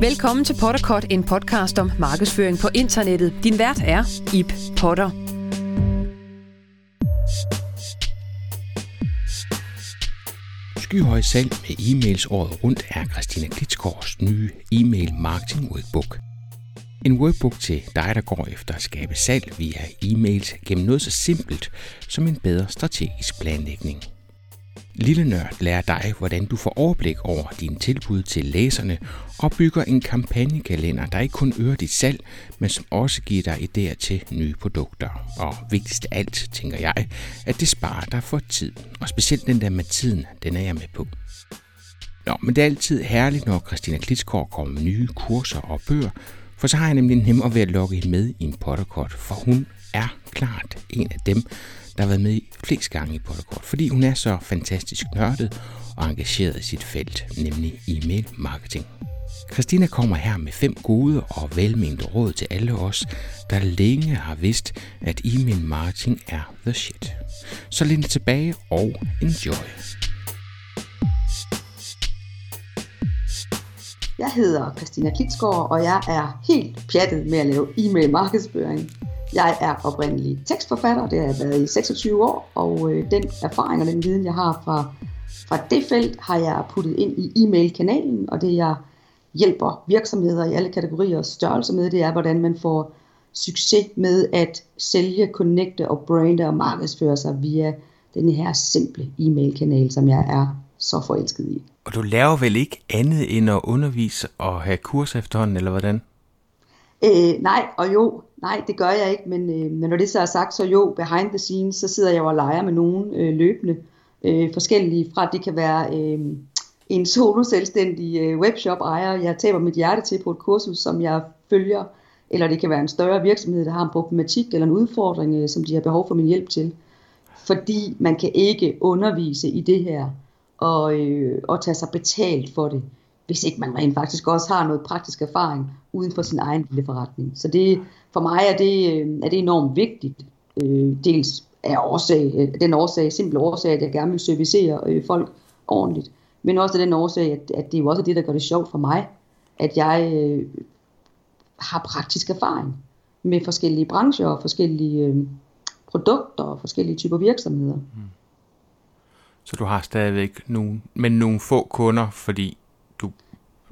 Velkommen til Potterkort, en podcast om markedsføring på internettet. Din vært er Ip Potter. Skyhøj salg med e-mails året rundt er Christina Klitsgaards nye e-mail marketing workbook. En workbook til dig, der går efter at skabe salg via e-mails gennem noget så simpelt som en bedre strategisk planlægning. Lille Nørd lærer dig, hvordan du får overblik over dine tilbud til læserne og bygger en kampagnekalender, der ikke kun øger dit salg, men som også giver dig idéer til nye produkter. Og vigtigst af alt, tænker jeg, at det sparer dig for tid. Og specielt den der med tiden, den er jeg med på. Nå, men det er altid herligt, når Christina Klitsgaard kommer med nye kurser og bøger, for så har jeg nemlig nemmere ved at lokke hende med i en potterkort, for hun er klart en af dem, der har været med flest gange i Potterkort, fordi hun er så fantastisk nørdet og engageret i sit felt, nemlig e-mail marketing. Christina kommer her med fem gode og velmente råd til alle os, der længe har vidst, at e-mail marketing er the shit. Så læn tilbage og enjoy. Jeg hedder Christina Klitsgaard, og jeg er helt pjattet med at lave e-mail markedsføring. Jeg er oprindelig tekstforfatter, det har jeg været i 26 år, og øh, den erfaring og den viden, jeg har fra, fra det felt, har jeg puttet ind i e-mail-kanalen, og det jeg hjælper virksomheder i alle kategorier og størrelser med, det er, hvordan man får succes med at sælge, connecte og brande og markedsføre sig via den her simple e-mail-kanal, som jeg er så forelsket i. Og du laver vel ikke andet end at undervise og have kurs efterhånden, eller hvordan? Øh, nej, og jo, nej, det gør jeg ikke, men, øh, men når det så er sagt, så jo, behind the scenes, så sidder jeg og leger med nogen øh, løbende, øh, forskellige fra, det kan være øh, en solo selvstændig øh, webshop ejer, jeg taber mit hjerte til på et kursus, som jeg følger, eller det kan være en større virksomhed, der har en problematik eller en udfordring, øh, som de har behov for min hjælp til. Fordi man kan ikke undervise i det her, og, øh, og tage sig betalt for det hvis ikke man rent faktisk også har noget praktisk erfaring uden for sin egen lille forretning. Så det, for mig er det, øh, er det enormt vigtigt. Øh, dels af årsag, øh, den årsag, simple årsag, at jeg gerne vil servicere øh, folk ordentligt, men også af den årsag, at, at det er jo også det, der gør det sjovt for mig, at jeg øh, har praktisk erfaring med forskellige brancher og forskellige øh, produkter og forskellige typer virksomheder. Mm. Så du har stadigvæk nogle, men nogle få kunder, fordi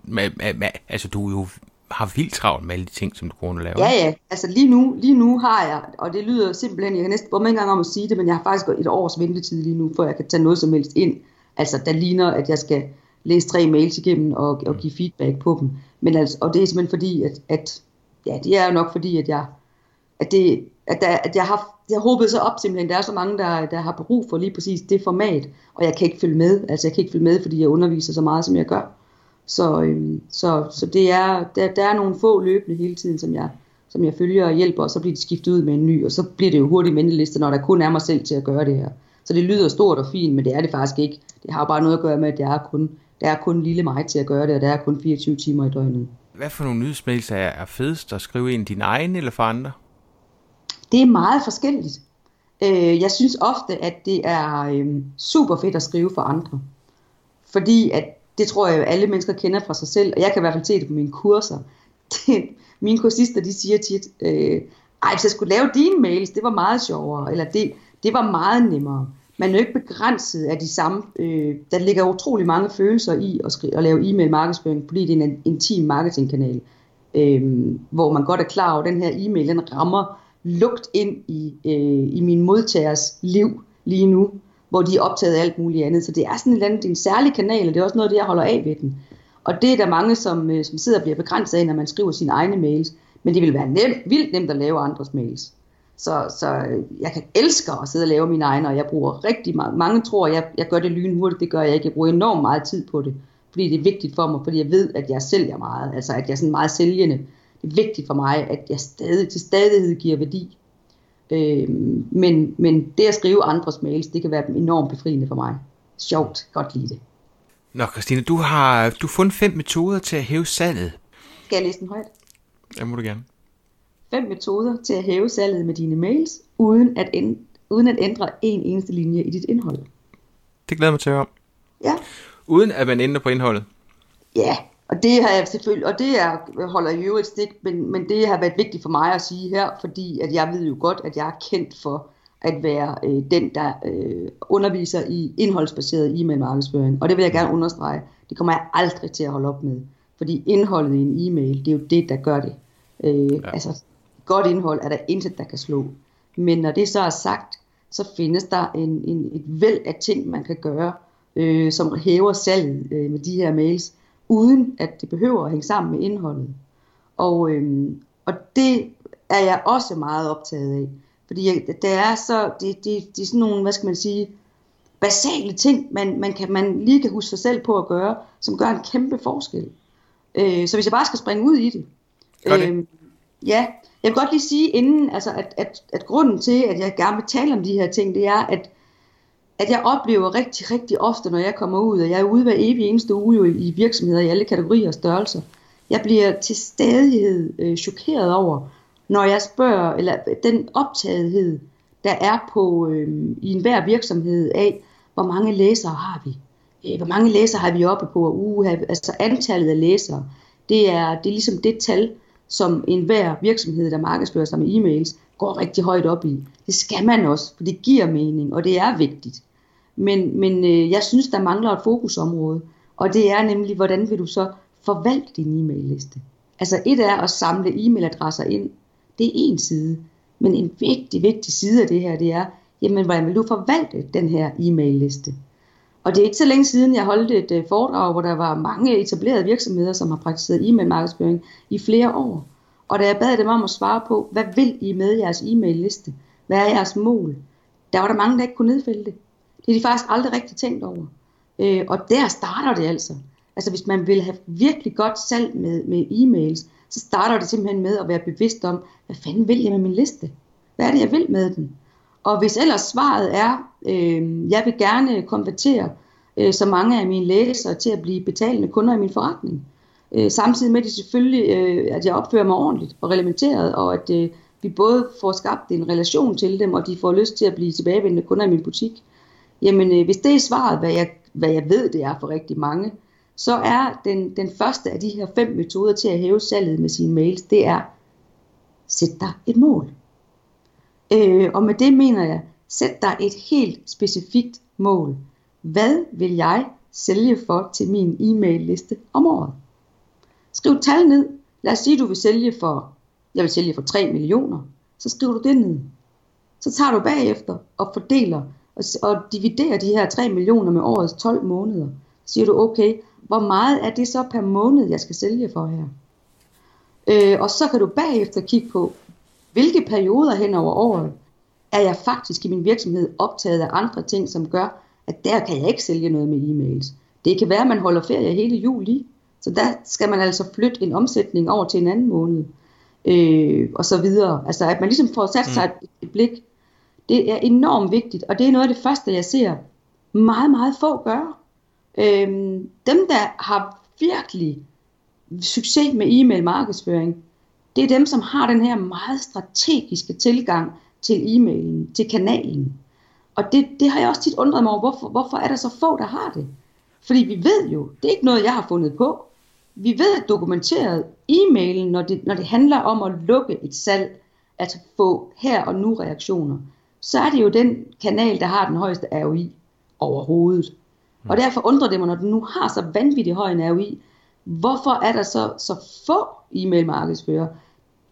med, med, med, altså du jo har vildt travlt med alle de ting, som du går og laver. Ja, ja. Altså lige nu, lige nu har jeg, og det lyder simpelthen, jeg kan næsten ikke engang om at sige det, men jeg har faktisk et års ventetid lige nu, før jeg kan tage noget som helst ind. Altså der ligner, at jeg skal læse tre mails igennem og, og give feedback på dem. Men altså, og det er simpelthen fordi, at, at ja, det er jo nok fordi, at jeg, at det, at, der, at jeg har, det har håbet så op simpelthen, der er så mange, der, der har brug for lige præcis det format, og jeg kan ikke følge med, altså jeg kan ikke følge med, fordi jeg underviser så meget, som jeg gør. Så, øhm, så, så det er, der, der er nogle få løbende hele tiden, som jeg, som jeg følger og hjælper, og så bliver de skiftet ud med en ny, og så bliver det jo hurtigt venteliste, når der kun er mig selv til at gøre det her. Så det lyder stort og fint, men det er det faktisk ikke. Det har bare noget at gøre med, at jeg er kun, der er kun lille mig til at gøre det, og det er kun 24 timer i døgnet. Hvad for nogle nyhedsmails er, er fedest at skrive ind din egen eller for andre? Det er meget forskelligt. Øh, jeg synes ofte, at det er øh, super fedt at skrive for andre. Fordi at det tror jeg, alle mennesker kender fra sig selv, og jeg kan i hvert fald se det på mine kurser. Det, mine kursister, de siger tit, øh, ej, hvis jeg skulle lave dine mails, det var meget sjovere, eller det, det var meget nemmere. Man er jo ikke begrænset af de samme, øh, der ligger utrolig mange følelser i at, skrive, at lave e-mail markedsføring, fordi det er en intim marketingkanal, øh, hvor man godt er klar over, at den her e-mail, den rammer lugt ind i, øh, i min modtagers liv lige nu hvor de er optaget af alt muligt andet. Så det er sådan en, anden, det er en særlig kanal, og det er også noget af det, jeg holder af ved den. Og det er der mange, som, øh, som sidder og bliver begrænset af, når man skriver sine egne mails. Men det vil være nem, vildt nemt at lave andres mails. Så, så øh, jeg kan elske at sidde og lave mine egne, og jeg bruger rigtig meget. Mange tror, at jeg, jeg gør det lynhurtigt, det gør jeg ikke. Jeg bruger enormt meget tid på det, fordi det er vigtigt for mig, fordi jeg ved, at jeg sælger meget. Altså at jeg er sådan meget sælgende. Det er vigtigt for mig, at jeg stadig til stadighed giver værdi. Øh, men, men det at skrive andres mails, det kan være enormt befriende for mig. Sjovt, godt lide det. Nå, Christine, du har du fundet fem metoder til at hæve salget. Skal jeg læse den højt? Ja, må du gerne. Fem metoder til at hæve salget med dine mails, uden at, uden at ændre en eneste linje i dit indhold. Det glæder mig til at høre. Ja. Uden at man ændrer på indholdet. Ja, og det har jeg selvfølgelig, og det er, holder i øvrigt stik, men, men det har været vigtigt for mig at sige her, fordi at jeg ved jo godt, at jeg er kendt for at være øh, den, der øh, underviser i indholdsbaseret e-mail markedsføring. Og det vil jeg gerne understrege. Det kommer jeg aldrig til at holde op med. Fordi indholdet i en e-mail, det er jo det, der gør det. Øh, ja. Altså, godt indhold er der intet, der kan slå. Men når det så er sagt, så findes der en, en, et væld af ting, man kan gøre, øh, som hæver salget øh, med de her mails, uden at det behøver at hænge sammen med indholdet. Og, øh, og det er jeg også meget optaget af. Fordi det er så, det, det, det er sådan nogle, hvad skal man sige, basale ting, man, man, kan, man lige kan huske sig selv på at gøre, som gør en kæmpe forskel. Øh, så hvis jeg bare skal springe ud i det. Gør det. Øh, ja, jeg vil godt lige sige inden, altså at, at, at grunden til, at jeg gerne vil tale om de her ting, det er, at, at jeg oplever rigtig, rigtig ofte, når jeg kommer ud, og jeg er ude hver evig eneste uge jo i virksomheder i alle kategorier og størrelser, jeg bliver til stadighed øh, chokeret over, når jeg spørger, eller den optagethed, der er på øh, i enhver virksomhed af, hvor mange læsere har vi? Øh, hvor mange læsere har vi oppe på? Uh, altså antallet af læsere, det er, det er ligesom det tal, som enhver virksomhed, der markedsfører sig med e-mails, går rigtig højt op i. Det skal man også, for det giver mening, og det er vigtigt. Men, men øh, jeg synes, der mangler et fokusområde, og det er nemlig, hvordan vil du så forvalte din e-mail-liste? Altså et er at samle e-mailadresser ind, det er en side. Men en vigtig, vigtig side af det her, det er, jamen hvordan vil du forvalte den her e-mail-liste? Og det er ikke så længe siden, jeg holdt et øh, foredrag, hvor der var mange etablerede virksomheder, som har praktiseret e-mail markedsføring i flere år. Og da jeg bad dem om at svare på, hvad vil I med jeres e-mail-liste? Hvad er jeres mål? Der var der mange, der ikke kunne nedfælde det. Det er de faktisk aldrig rigtig tænkt over. Øh, og der starter det altså. Altså hvis man vil have virkelig godt salg med, med e-mails, så starter det simpelthen med at være bevidst om, hvad fanden vil jeg med min liste? Hvad er det, jeg vil med den? Og hvis ellers svaret er, øh, jeg vil gerne konvertere øh, så mange af mine læsere til at blive betalende kunder i min forretning, øh, samtidig med, at, det selvfølgelig, øh, at jeg opfører mig ordentligt og reglementeret, og at øh, vi både får skabt en relation til dem, og de får lyst til at blive tilbagevendende kunder i min butik, jamen øh, hvis det er svaret, hvad jeg, hvad jeg ved, det er for rigtig mange, så er den, den første af de her fem metoder til at hæve salget med sine mails, det er, sæt dig et mål. Øh, og med det mener jeg, sæt dig et helt specifikt mål. Hvad vil jeg sælge for til min e-mail liste om året? Skriv tal ned. Lad os sige, du vil sælge for, jeg vil sælge for 3 millioner. Så skriver du det ned. Så tager du bagefter og fordeler og, og dividerer de her 3 millioner med årets 12 måneder. Siger du, okay, hvor meget er det så per måned, jeg skal sælge for her? Øh, og så kan du bagefter kigge på, hvilke perioder hen over året er jeg faktisk i min virksomhed optaget af andre ting, som gør, at der kan jeg ikke sælge noget med e-mails. Det kan være, at man holder ferie hele juli, så der skal man altså flytte en omsætning over til en anden måned, øh, og så videre. Altså at man ligesom får sat sig et, et blik. Det er enormt vigtigt, og det er noget af det første, jeg ser meget, meget få gøre. Øhm, dem, der har virkelig succes med e-mail markedsføring, det er dem, som har den her meget strategiske tilgang til e-mailen, til kanalen. Og det, det har jeg også tit undret mig over, hvorfor, hvorfor er der så få, der har det? Fordi vi ved jo, det er ikke noget, jeg har fundet på. Vi ved dokumenteret e-mailen, når det, når det handler om at lukke et salg, at få her og nu reaktioner, så er det jo den kanal, der har den højeste ROI overhovedet. Og derfor undrer det mig, når du nu har så vanvittigt høj en ROI, hvorfor er der så, så få e-mail markedsfører,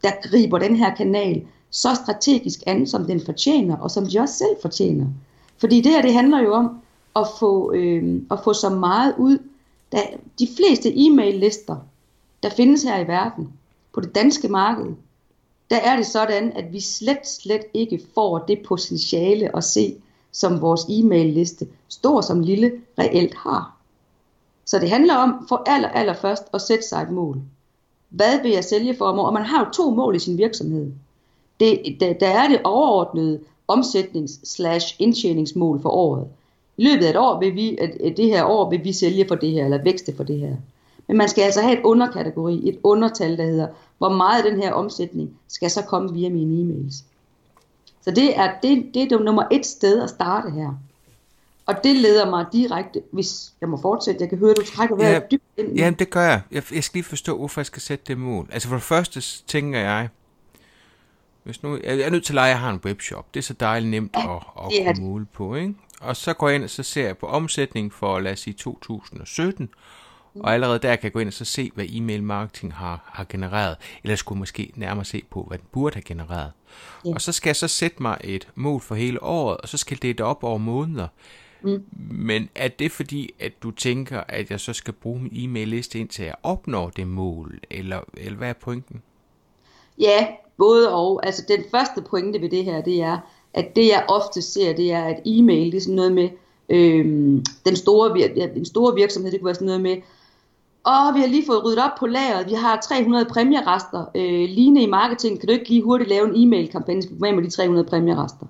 der griber den her kanal så strategisk an, som den fortjener, og som de også selv fortjener. Fordi det her, det handler jo om at få, øh, at få så meget ud. Da de fleste e-mail lister, der findes her i verden, på det danske marked, der er det sådan, at vi slet, slet ikke får det potentiale at se, som vores e-mail liste, stor som lille, reelt har. Så det handler om for aller, aller først at sætte sig et mål. Hvad vil jeg sælge for? Og man har jo to mål i sin virksomhed. Det, der, der er det overordnede omsætnings-indtjeningsmål for året. I løbet af et år vil vi, at det her år vil vi sælge for det her, eller vækste for det her. Men man skal altså have et underkategori, et undertal, der hedder, hvor meget af den her omsætning skal så komme via mine e-mails. Så det er, det, det er det nummer et sted at starte her. Og det leder mig direkte, hvis jeg må fortsætte, jeg kan høre, at du trækker vejret Ja, dybt ind. i- Ja, det gør jeg. jeg. Jeg skal lige forstå, hvorfor jeg skal sætte det mål. Altså for det første tænker jeg, hvis nu, jeg er nødt til at lege, at jeg har en webshop. Det er så dejligt nemt at, at er kunne det. måle på, ikke? Og så går jeg ind, og så ser jeg på omsætning for, lad os sige, 2017. Og allerede der kan jeg gå ind og så se, hvad e-mail marketing har, har genereret. Eller skulle måske nærmere se på, hvad den burde have genereret. Ja. Og så skal jeg så sætte mig et mål for hele året, og så skal det op over måneder. Mm. Men er det fordi, at du tænker, at jeg så skal bruge min e-mail-liste indtil jeg opnår det mål? Eller, eller hvad er pointen? Ja, både og. Altså den første pointe ved det her, det er, at det jeg ofte ser, det er, at e-mail, det er sådan noget med, øhm, den, store, vir- ja, den store virksomhed, det kunne være sådan noget med, åh, vi har lige fået ryddet op på lageret, vi har 300 præmierester, øh, Line i marketing, kan du ikke lige hurtigt lave en e-mail-kampagne, med de 300 præmierester?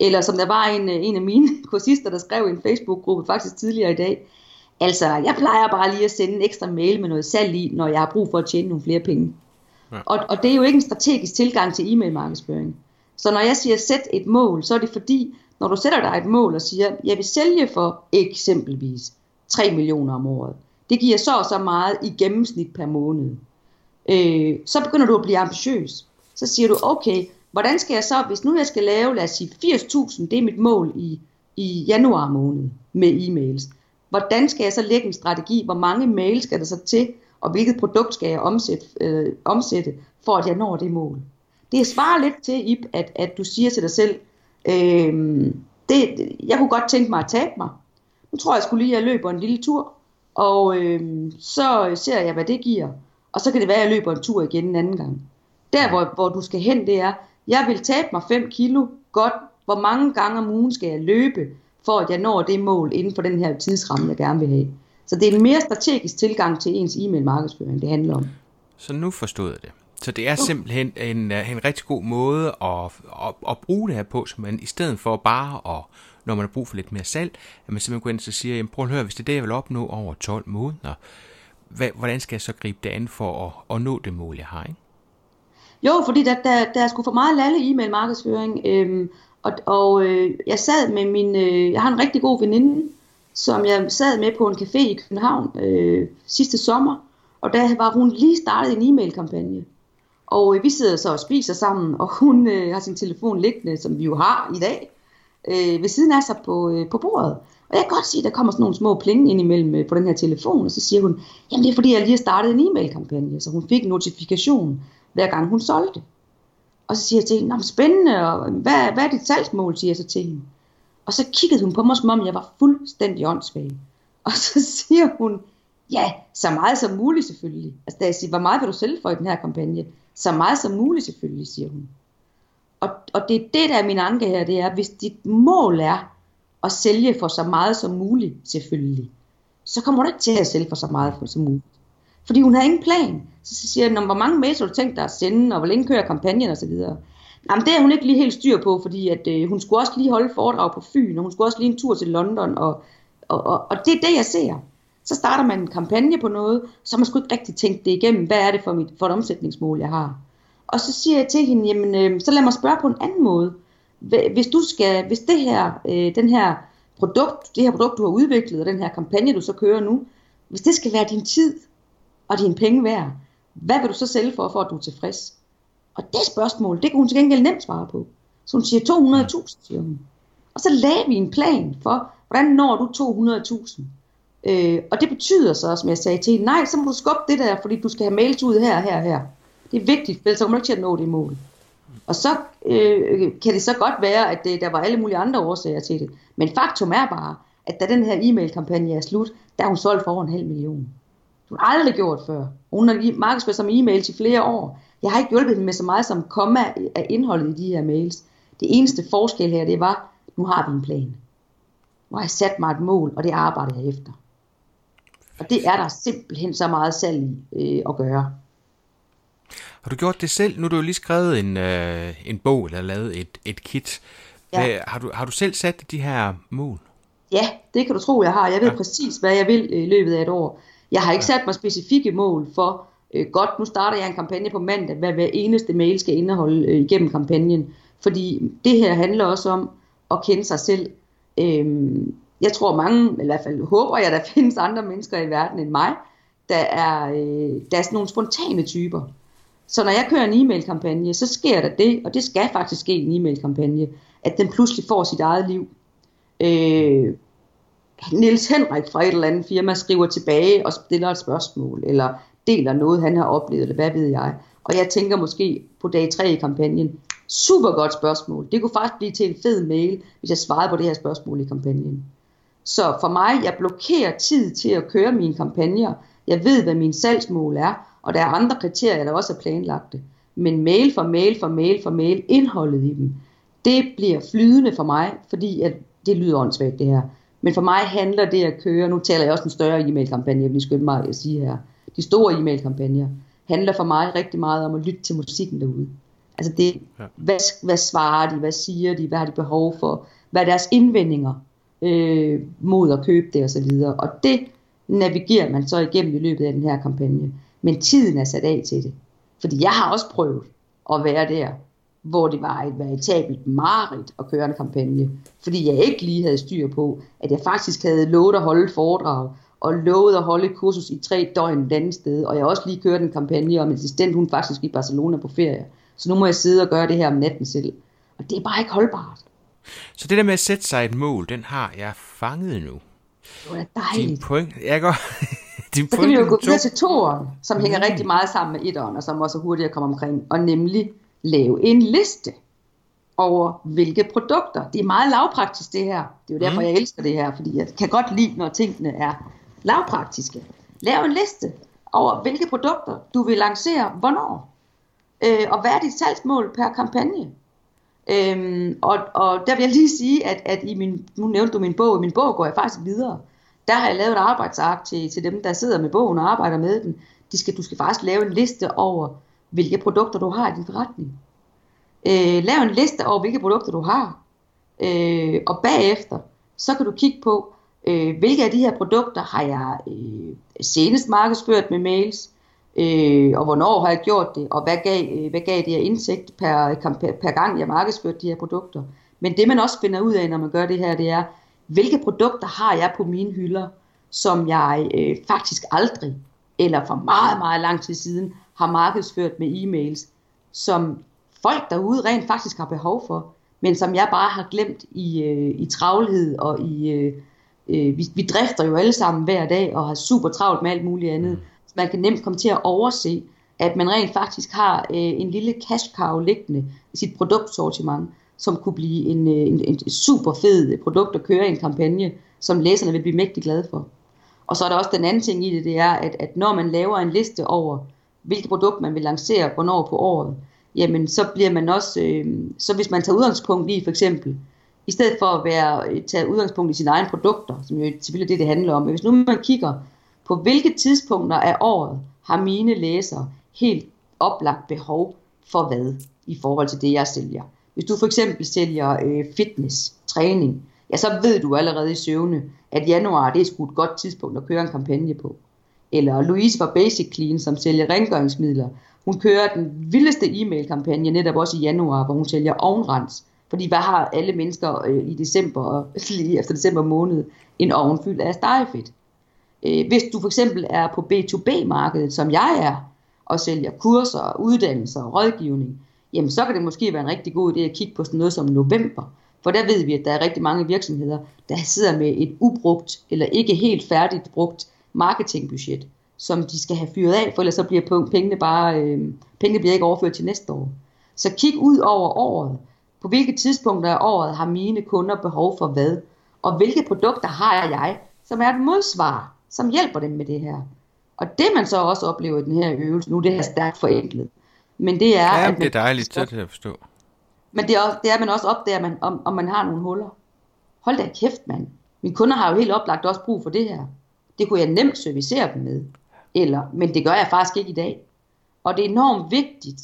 Eller som der var en, øh, en af mine kursister, der skrev i en Facebook-gruppe faktisk tidligere i dag, altså, jeg plejer bare lige at sende en ekstra mail med noget salg i, når jeg har brug for at tjene nogle flere penge. Og, og det er jo ikke en strategisk tilgang til e-mail markedsføring. Så når jeg siger sæt et mål, så er det fordi, når du sætter dig et mål og siger, jeg vil sælge for eksempelvis 3 millioner om året. Det giver så og så meget i gennemsnit per måned. Øh, så begynder du at blive ambitiøs. Så siger du, okay, hvordan skal jeg så, hvis nu jeg skal lave, lad os sige 80.000, det er mit mål i, i januar måned med e-mails. Hvordan skal jeg så lægge en strategi? Hvor mange mails skal der så til? Og hvilket produkt skal jeg omsætte, øh, omsætte for at jeg når det mål? Det svarer lidt til, Ip, at, at du siger til dig selv, øh, det, jeg kunne godt tænke mig at tabe mig. Nu tror jeg, jeg skulle lige, at jeg løber en lille tur, og øh, så ser jeg, hvad det giver. Og så kan det være, at jeg løber en tur igen en anden gang. Der, hvor, hvor du skal hen, det er, jeg vil tabe mig 5 kilo. Godt, hvor mange gange om ugen skal jeg løbe, for at jeg når det mål inden for den her tidsramme, jeg gerne vil have. Så det er en mere strategisk tilgang til ens e-mail markedsføring, det handler om. Så nu forstod jeg det. Så det er simpelthen en, øh, en rigtig god måde at, at, at bruge det her på, så man i stedet for bare at, når man har brug for lidt mere salg, at man simpelthen går ind og siger, jamen prøv at høre, hvis det er det, jeg vil opnå over 12 måneder, hvad, hvordan skal jeg så gribe det an for at, at nå det mål, jeg har, ikke? Jo, fordi der, der, der er sgu for meget lalle e-mail markedsføring, øhm, og, og øh, jeg sad med min, øh, jeg har en rigtig god veninde, som jeg sad med på en café i København øh, sidste sommer, og der var hun lige startet en e-mail-kampagne. Og øh, vi sidder så og spiser sammen, og hun øh, har sin telefon liggende, som vi jo har i dag, øh, ved siden af sig på, øh, på bordet. Og jeg kan godt se, at der kommer sådan nogle små plinge ind imellem øh, på den her telefon, og så siger hun, jamen det er fordi, jeg lige har startet en e-mail-kampagne, så hun fik en notifikation, hver gang hun solgte. Og så siger jeg til hende, Nå, spændende, og hvad, hvad er dit salgsmål, siger jeg så til hende. Og så kiggede hun på mig, som om jeg var fuldstændig åndssvag. Og så siger hun, ja, så meget som muligt selvfølgelig. Altså da jeg siger, hvor meget vil du sælge for i den her kampagne? Så meget som muligt selvfølgelig, siger hun. Og, og det er det, der er min anke her, det er, hvis dit mål er at sælge for så meget som muligt, selvfølgelig, så kommer du ikke til at sælge for så meget som muligt. Fordi hun har ingen plan. Så siger jeg, hvor mange mails har du tænkt dig at sende, og hvor længe kører kampagnen osv. Jamen det er hun ikke lige helt styr på, fordi at, øh, hun skulle også lige holde foredrag på Fyn, og hun skulle også lige en tur til London, og, og, og, og det er det, jeg ser. Så starter man en kampagne på noget, så har man sgu ikke rigtig tænkt det igennem, hvad er det for, mit, for et omsætningsmål, jeg har. Og så siger jeg til hende, jamen øh, så lad mig spørge på en anden måde. Hvis du skal, hvis det her, øh, den her produkt, det her produkt, du har udviklet, og den her kampagne, du så kører nu, hvis det skal være din tid, og dine penge værd, hvad vil du så sælge for, for at du er tilfreds? Og det spørgsmål, det kan hun til gengæld nemt svare på. Så hun siger 200.000, siger hun. Og så lagde vi en plan for, hvordan når du 200.000? Øh, og det betyder så, som jeg sagde til hende, nej, så må du skubbe det der, fordi du skal have mails ud her, her, her. Det er vigtigt, ellers kommer du ikke til at nå det mål. Og så øh, kan det så godt være, at det, der var alle mulige andre årsager til det. Men faktum er bare, at da den her e-mail-kampagne er slut, der er hun solgt for over en halv million. Du har aldrig gjort før. Hun har markedsført som e-mail til flere år. Jeg har ikke hjulpet hende med så meget som komma af indholdet i de her mails. Det eneste forskel her, det var, nu har vi en plan. Nu har jeg sat mig et mål, og det arbejder jeg efter. Og det er der simpelthen så meget salg i øh, at gøre. Har du gjort det selv? Nu har du jo lige skrevet en, øh, en bog, eller lavet et, et kit. Hvad, Ja. har, du, har du selv sat de her mål? Ja, det kan du tro, jeg har. Jeg ved Ja. ja. præcis, hvad jeg vil øh, i løbet af et år. Jeg har ikke sat mig specifikke mål for, øh, godt, nu starter jeg en kampagne på mandag, hvad hver eneste mail skal indeholde øh, igennem kampagnen. Fordi det her handler også om at kende sig selv. Øhm, jeg tror mange, eller i hvert fald håber jeg, der findes andre mennesker i verden end mig, der er, øh, der er sådan nogle spontane typer. Så når jeg kører en e-mail-kampagne, så sker der det, og det skal faktisk ske i en e-mail-kampagne, at den pludselig får sit eget liv. Øh, Niels Henrik fra et eller andet firma skriver tilbage og stiller et spørgsmål, eller deler noget, han har oplevet, eller hvad ved jeg. Og jeg tænker måske på dag 3 i kampagnen, super godt spørgsmål. Det kunne faktisk blive til en fed mail, hvis jeg svarede på det her spørgsmål i kampagnen. Så for mig, jeg blokerer tid til at køre mine kampagner. Jeg ved, hvad min salgsmål er, og der er andre kriterier, der også er planlagte. Men mail for mail for mail for mail, indholdet i dem, det bliver flydende for mig, fordi at det lyder åndssvagt det her. Men for mig handler det at køre, nu taler jeg også en større e-mail-kampagne, jeg vil skynde mig at sige her. De store e-mail-kampagner handler for mig rigtig meget om at lytte til musikken derude. Altså det, ja. hvad, hvad svarer de, hvad siger de, hvad har de behov for, hvad er deres indvendinger øh, mod at købe det osv. Og, og det navigerer man så igennem i løbet af den her kampagne. Men tiden er sat af til det. Fordi jeg har også prøvet at være der, hvor det var et veritabelt mareridt at køre en kampagne. Fordi jeg ikke lige havde styr på, at jeg faktisk havde lovet at holde foredrag, og lovet at holde et kursus i tre døgn et andet sted, og jeg også lige kørt en kampagne om en assistent, hun faktisk i Barcelona på ferie. Så nu må jeg sidde og gøre det her om natten selv. Og det er bare ikke holdbart. Så det der med at sætte sig et mål, den har jeg fanget nu. Det er dejligt. Din point, jeg går, din så kan vi jo gå videre til toeren, som mm. hænger rigtig meget sammen med etteren, og som også er hurtigt at komme omkring, og nemlig lave en liste over hvilke produkter. Det er meget lavpraktisk det her. Det er jo derfor, mm. jeg elsker det her, fordi jeg kan godt lide, når tingene er lavpraktiske. Lav en liste over hvilke produkter du vil lancere, hvornår. Øh, og hvad er dit salgsmål per kampagne? Øhm, og, og der vil jeg lige sige, at, at i min, nu nævnte du min bog, i min bog går jeg faktisk videre. Der har jeg lavet et arbejdsark til, til dem, der sidder med bogen og arbejder med den. De skal, du skal faktisk lave en liste over, hvilke produkter du har i din forretning. Øh, lav en liste over, hvilke produkter du har. Øh, og bagefter, så kan du kigge på, øh, hvilke af de her produkter har jeg øh, senest markedsført med mails, øh, og hvornår har jeg gjort det, og hvad gav, øh, hvad gav det her indsigt per, per, per gang, jeg markedsførte de her produkter. Men det man også finder ud af, når man gør det her, det er, hvilke produkter har jeg på mine hylder, som jeg øh, faktisk aldrig, eller for meget, meget lang tid siden, har markedsført med e-mails, som folk derude rent faktisk har behov for, men som jeg bare har glemt i, øh, i travlhed og i... Øh, øh, vi, vi drifter jo alle sammen hver dag og har super travlt med alt muligt andet. Så man kan nemt komme til at overse, at man rent faktisk har øh, en lille cash cow liggende i sit produktsortiment, som kunne blive en, øh, en, en super fed produkt at køre i en kampagne, som læserne vil blive mægtig glade for. Og så er der også den anden ting i det, det er, at, at når man laver en liste over, hvilke produkt man vil lancere, hvornår på året, jamen så bliver man også, øh, så hvis man tager udgangspunkt i for eksempel, i stedet for at være, øh, tage udgangspunkt i sine egne produkter, som jo selvfølgelig er det, det handler om, men hvis nu man kigger på hvilke tidspunkter af året har mine læsere helt oplagt behov for hvad i forhold til det, jeg sælger. Hvis du for eksempel sælger øh, fitness, træning, ja, så ved du allerede i søvne, at januar det er sgu et godt tidspunkt at køre en kampagne på. Eller Louise fra Basic Clean, som sælger rengøringsmidler, hun kører den vildeste e-mail-kampagne netop også i januar, hvor hun sælger ovenrens. Fordi hvad har alle mennesker øh, i december, lige efter december måned, en ovn fyldt af stegefedt? Øh, hvis du for eksempel er på B2B-markedet, som jeg er, og sælger kurser, uddannelser og rådgivning, jamen så kan det måske være en rigtig god idé at kigge på sådan noget som november. For der ved vi, at der er rigtig mange virksomheder, der sidder med et ubrugt eller ikke helt færdigt brugt marketingbudget, som de skal have fyret af, for ellers så bliver pengene bare, øh, pengene bliver ikke overført til næste år. Så kig ud over året. På hvilke tidspunkter af året har mine kunder behov for hvad? Og hvilke produkter har jeg, som er et modsvar som hjælper dem med det her. Og det man så også oplever i den her øvelse, nu det er stærkt forenklet, men det er... Ja, at det er dejligt, det at forstå. Men det er, også, det er, at man også opdager, man, om, om man har nogle huller. Hold da kæft, mand. Mine kunder har jo helt oplagt også brug for det her. Det kunne jeg nemt servicere dem med. Eller, men det gør jeg faktisk ikke i dag. Og det er enormt vigtigt.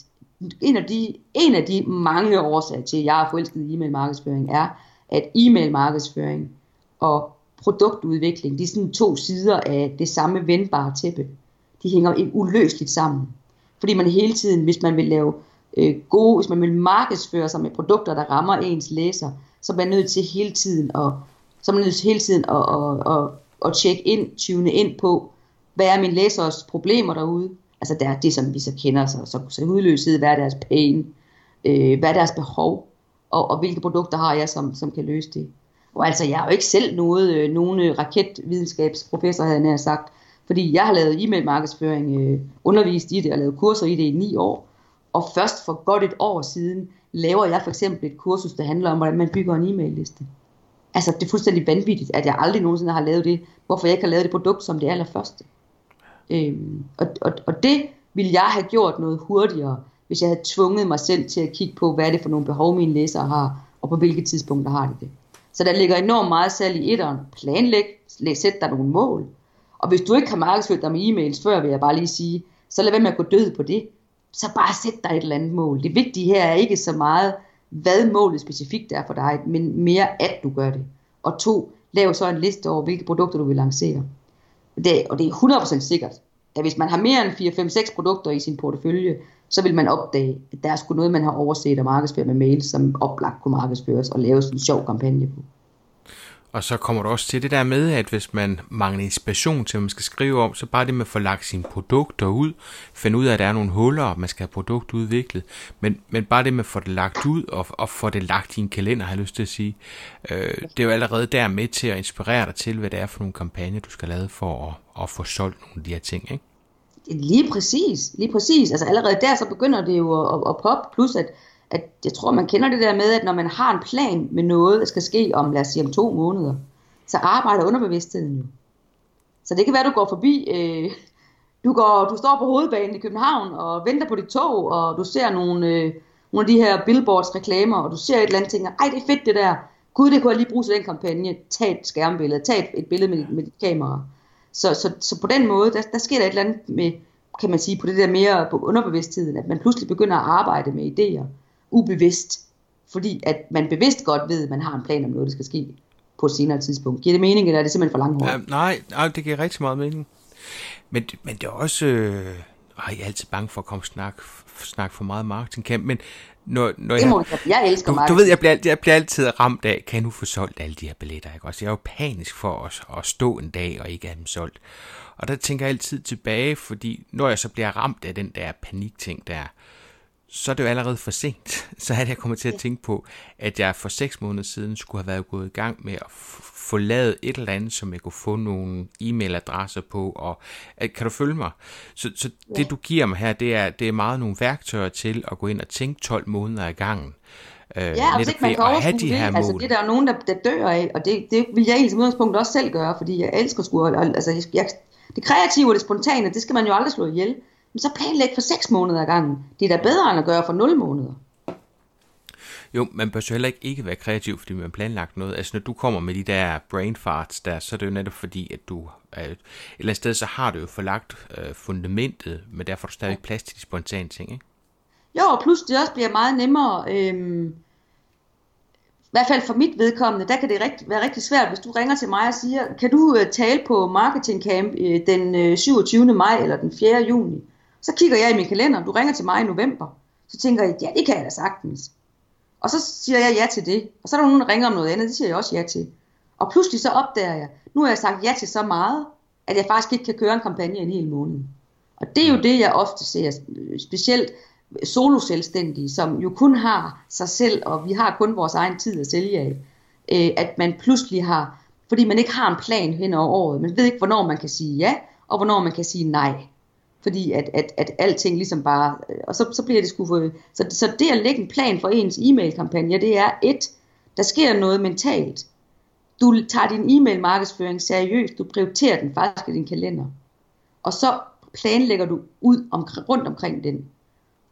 En af de, en af de mange årsager til, at jeg er forelsket i e-mail markedsføring, er, at e-mail markedsføring og produktudvikling, de er sådan to sider af det samme vendbare tæppe. De hænger uløseligt sammen. Fordi man hele tiden, hvis man vil lave øh, gode, hvis man vil markedsføre sig med produkter, der rammer ens læser, så er man nødt til hele tiden at så er man nødt til hele tiden at, at, at, at tjekke ind, tune ind på, hvad er min læsers problemer derude? Altså der er det, som vi så kender, så, så, så udløshed, hvad er deres pain, øh, hvad er deres behov, og, og hvilke produkter har jeg, som, som kan løse det. Og altså, jeg er jo ikke selv noget, øh, nogen øh, raketvidenskabsprofessor, havde jeg sagt, fordi jeg har lavet e-mail markedsføring, øh, undervist i det og lavet kurser i det i ni år. Og først for godt et år siden laver jeg for eksempel et kursus, der handler om, hvordan man bygger en e-mail liste. Altså, det er fuldstændig vanvittigt, at jeg aldrig nogensinde har lavet det, hvorfor jeg ikke har lavet det produkt som det allerførste. Øhm, og, og, og det ville jeg have gjort noget hurtigere, hvis jeg havde tvunget mig selv til at kigge på, hvad er det for nogle behov, mine læsere har, og på hvilke tidspunkter har de det. Så der ligger enormt meget salg i etteren. Planlæg, sæt dig nogle mål. Og hvis du ikke har markedsført dig med e-mails før, vil jeg bare lige sige, så lad være med at gå død på det. Så bare sæt dig et eller andet mål. Det vigtige her er ikke så meget, hvad målet specifikt er for dig, men mere at du gør det. Og to, lav så en liste over, hvilke produkter du vil lancere. Det, og det er 100% sikkert, at hvis man har mere end 4, 5, 6 produkter i sin portefølje, så vil man opdage, at der er sgu noget, man har overset at markedsføre med mail, som oplagt kunne markedsføres og laves en sjov kampagne på. Og så kommer du også til det der med, at hvis man mangler inspiration til, hvad man skal skrive om, så bare det med at få lagt sine produkter ud, finde ud af, at der er nogle huller, og man skal have produkt udviklet, men, men bare det med at få det lagt ud, og, og få det lagt i en kalender, har jeg lyst til at sige, øh, det er jo allerede der med til at inspirere dig til, hvad det er for nogle kampagner, du skal lave for at, at få solgt nogle af de her ting, ikke? Lige præcis, lige præcis. Altså allerede der, så begynder det jo at, at, poppe, plus at, at jeg tror, man kender det der med, at når man har en plan med noget, der skal ske om, lad os sige, om to måneder, så arbejder underbevidstheden jo. Så det kan være, at du går forbi, øh, du, går, du står på hovedbanen i København og venter på dit tog, og du ser nogle, øh, nogle af de her billboards reklamer, og du ser et eller andet, og tænker, ej, det er fedt det der. Gud, det kunne jeg lige bruge til den kampagne. Tag et skærmbillede, tag et, et billede med, med dit kamera. Så, så, så på den måde, der, der sker der et eller andet med, kan man sige, på det der mere på underbevidstheden, at man pludselig begynder at arbejde med idéer, ubevidst, fordi at man bevidst godt ved, at man har en plan om noget, der skal ske på et senere tidspunkt. Giver det mening, eller er det simpelthen for langt ja, nej, nej, det giver rigtig meget mening. Men, men det er også... Øh, jeg er altid bange for at komme snak, snak for meget marketingkamp, men når, når jeg, jeg elsker du, du ved, jeg bliver, jeg bliver altid ramt af, kan nu få solgt alle de her billetter, ikke også? Jeg er jo panisk for at, at stå en dag og ikke have dem solgt. Og der tænker jeg altid tilbage, fordi når jeg så bliver ramt af den der panikting der, så er det jo allerede for sent. Så er det, jeg kommer til at tænke på, at jeg for seks måneder siden skulle have været gået i gang med at få lavet et eller andet, som jeg kunne få nogle e-mailadresser på. Og, kan du følge mig? Så, så ja. det, du giver mig her, det er, det er meget nogle værktøjer til at gå ind og tænke 12 måneder i gangen. Øh, ja, hvis ikke man kan overskue det, her altså det der er nogen, der, der dør af, og det, det vil jeg egentlig som udgangspunkt også selv gøre, fordi jeg elsker sgu, altså jeg, det kreative og det spontane, det skal man jo aldrig slå ihjel. Så planlæg for 6 måneder ad gangen. Det er da bedre end at gøre for 0 måneder. Jo, man bør så heller ikke, ikke være kreativ, fordi man har planlagt noget. Altså når du kommer med de der brain farts der, så er det jo netop fordi, at du er, et eller andet sted, så har du jo forlagt øh, fundamentet, men derfor er du stadig plads til de spontane ting, ikke? Jo, og plus det også bliver meget nemmere, øhm, i hvert fald for mit vedkommende, der kan det rigt, være rigtig svært, hvis du ringer til mig og siger, kan du uh, tale på Marketing Camp uh, den uh, 27. maj eller den 4. juni? Så kigger jeg i min kalender, du ringer til mig i november. Så tænker jeg, ja, det kan jeg da sagtens. Og så siger jeg ja til det. Og så er der nogen, der ringer om noget andet, det siger jeg også ja til. Og pludselig så opdager jeg, nu har jeg sagt ja til så meget, at jeg faktisk ikke kan køre en kampagne en hel måned. Og det er jo det, jeg ofte ser, specielt solo-selvstændige, som jo kun har sig selv, og vi har kun vores egen tid at sælge af. Øh, at man pludselig har, fordi man ikke har en plan hen over året, man ved ikke, hvornår man kan sige ja, og hvornår man kan sige nej fordi at, at, at alting ligesom bare, og så, så bliver det sgu for, så, så det at lægge en plan for ens e-mail-kampagne, det er et, der sker noget mentalt. Du tager din e-mail markedsføring seriøst, du prioriterer den faktisk i din kalender, og så planlægger du ud om, rundt omkring den,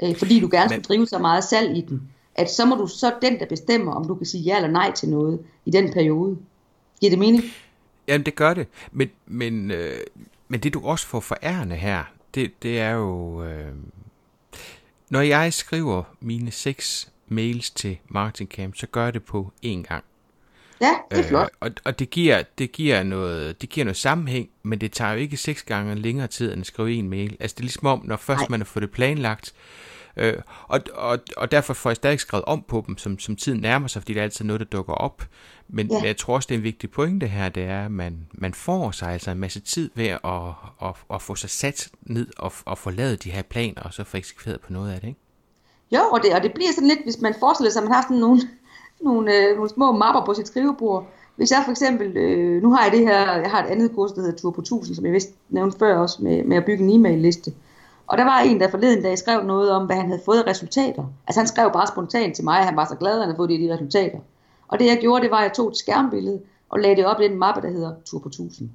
øh, fordi du gerne skal drive så meget salg i den, at så må du så den, der bestemmer, om du kan sige ja eller nej til noget i den periode. Giver det mening? Jamen det gør det, men, men, øh, men det du også får forærende her, det, det er jo... Øh, når jeg skriver mine seks mails til Marketing Camp, så gør jeg det på én gang. Ja, det er flot. Øh, og og det, giver, det, giver noget, det giver noget sammenhæng, men det tager jo ikke seks gange længere tid end at skrive en mail. Altså det er ligesom om, når først Nej. man har fået det planlagt, Øh, og, og, og derfor får jeg stadig skrevet om på dem, som, som tiden nærmer sig, fordi det er altid noget, der dukker op. Men ja. jeg tror også, det er en vigtig pointe her, det er, at man, man får sig altså en masse tid ved at, at, at, få sig sat ned og, og få lavet de her planer, og så få eksekveret på noget af det, ikke? Jo, og det, og det bliver sådan lidt, hvis man forestiller sig, at man har sådan nogle, nogle, øh, nogle små mapper på sit skrivebord. Hvis jeg for eksempel, øh, nu har jeg det her, jeg har et andet kurs, der hedder Tur på 1000, som jeg vist nævnte før også, med, med at bygge en e-mail-liste. Og der var en, der forleden dag skrev noget om, hvad han havde fået af resultater. Altså han skrev bare spontant til mig, at han var så glad, at han havde fået de, de resultater. Og det jeg gjorde, det var, at jeg tog et skærmbillede og lagde det op i den mappe, der hedder Tur på 1000.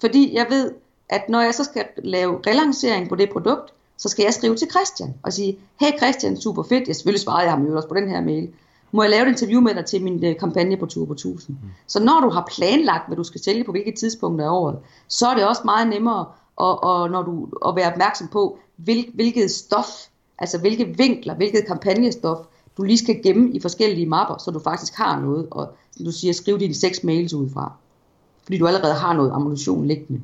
Fordi jeg ved, at når jeg så skal lave relancering på det produkt, så skal jeg skrive til Christian og sige, hey Christian, super fedt, jeg selvfølgelig svarede jeg ham jo også på den her mail, må jeg lave et interview med dig til min uh, kampagne på Tur på 1000. Mm. Så når du har planlagt, hvad du skal sælge på hvilke tidspunkter af året, så er det også meget nemmere og, og når du, og være opmærksom på, hvil, hvilket stof, altså hvilke vinkler, hvilket kampagnestof, du lige skal gemme i forskellige mapper, så du faktisk har noget, og som du siger, skriv dine seks mails ud fra. Fordi du allerede har noget ammunition liggende.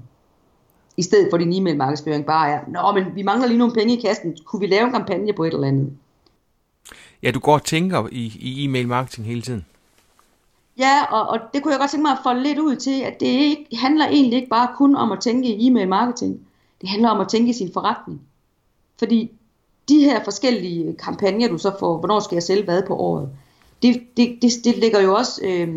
I stedet for din e-mail markedsføring bare er, nå, men vi mangler lige nogle penge i kassen, kunne vi lave en kampagne på et eller andet? Ja, du går og tænker i, i e-mail marketing hele tiden. Ja, og, og det kunne jeg godt tænke mig at folde lidt ud til, at det ikke, handler egentlig ikke bare kun om at tænke i e-mail marketing. Det handler om at tænke i sin forretning. Fordi de her forskellige kampagner, du så får, hvornår skal jeg sælge hvad på året, det, det, det, det ligger jo også, øh,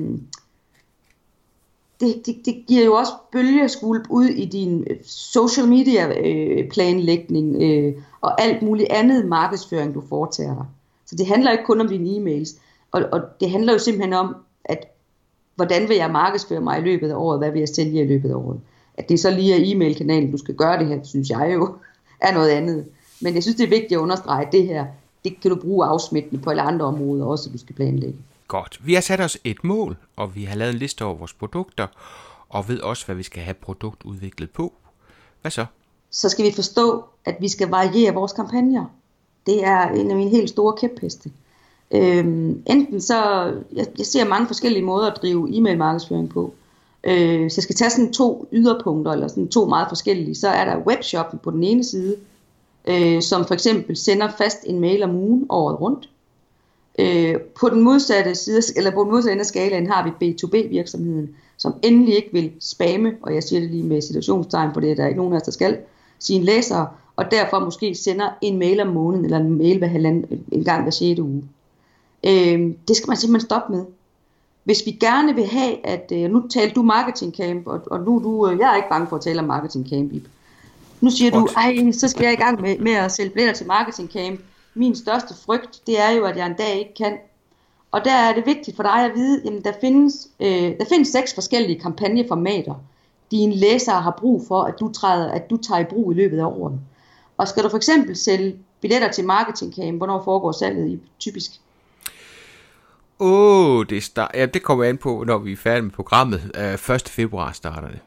det, det, det giver jo også bølgeskulp ud i din øh, social media øh, planlægning øh, og alt muligt andet markedsføring, du foretager dig. Så det handler ikke kun om dine e-mails, og, og det handler jo simpelthen om, at hvordan vil jeg markedsføre mig i løbet af året, hvad vil jeg sælge i løbet af året. At det så lige er e-mail-kanalen, du skal gøre det her, synes jeg jo er noget andet. Men jeg synes, det er vigtigt at understrege, at det her, det kan du bruge afsmittende på alle andre områder også, du skal planlægge. Godt. Vi har sat os et mål, og vi har lavet en liste over vores produkter, og ved også, hvad vi skal have produktudviklet på. Hvad så? Så skal vi forstå, at vi skal variere vores kampagner. Det er en af mine helt store kæpheste. Øhm, enten så, jeg, jeg ser mange forskellige måder at drive e-mail markedsføring på. Øh, hvis jeg skal tage sådan to yderpunkter, eller sådan to meget forskellige, så er der webshoppen på den ene side, øh, som for eksempel sender fast en mail om ugen året rundt. Øh, på den modsatte side, eller på den modsatte ende af skalaen har vi B2B virksomheden, som endelig ikke vil spamme, og jeg siger det lige med situationstegn, for det er der ikke nogen af os, der skal, sine læsere, og derfor måske sender en mail om måneden, eller en mail hver halvanden, en gang hver 6. uge. Øh, det skal man simpelthen stoppe med. Hvis vi gerne vil have, at øh, nu talte du marketing camp, og, og nu du, øh, jeg er ikke bange for at tale om marketing camp, Ip. Nu siger What? du, ej, så skal jeg i gang med, med at sælge billetter til marketing camp. Min største frygt, det er jo, at jeg en dag ikke kan. Og der er det vigtigt for dig at vide, at der findes, øh, der findes seks forskellige kampagneformater, dine læsere har brug for, at du, træder, at du tager i brug i løbet af året. Og skal du for eksempel sælge billetter til marketing camp, hvornår foregår salget i typisk? Åh, oh, det, start, ja, det kommer an på, når vi er færdige med programmet. Øh, uh, 1. februar starter det.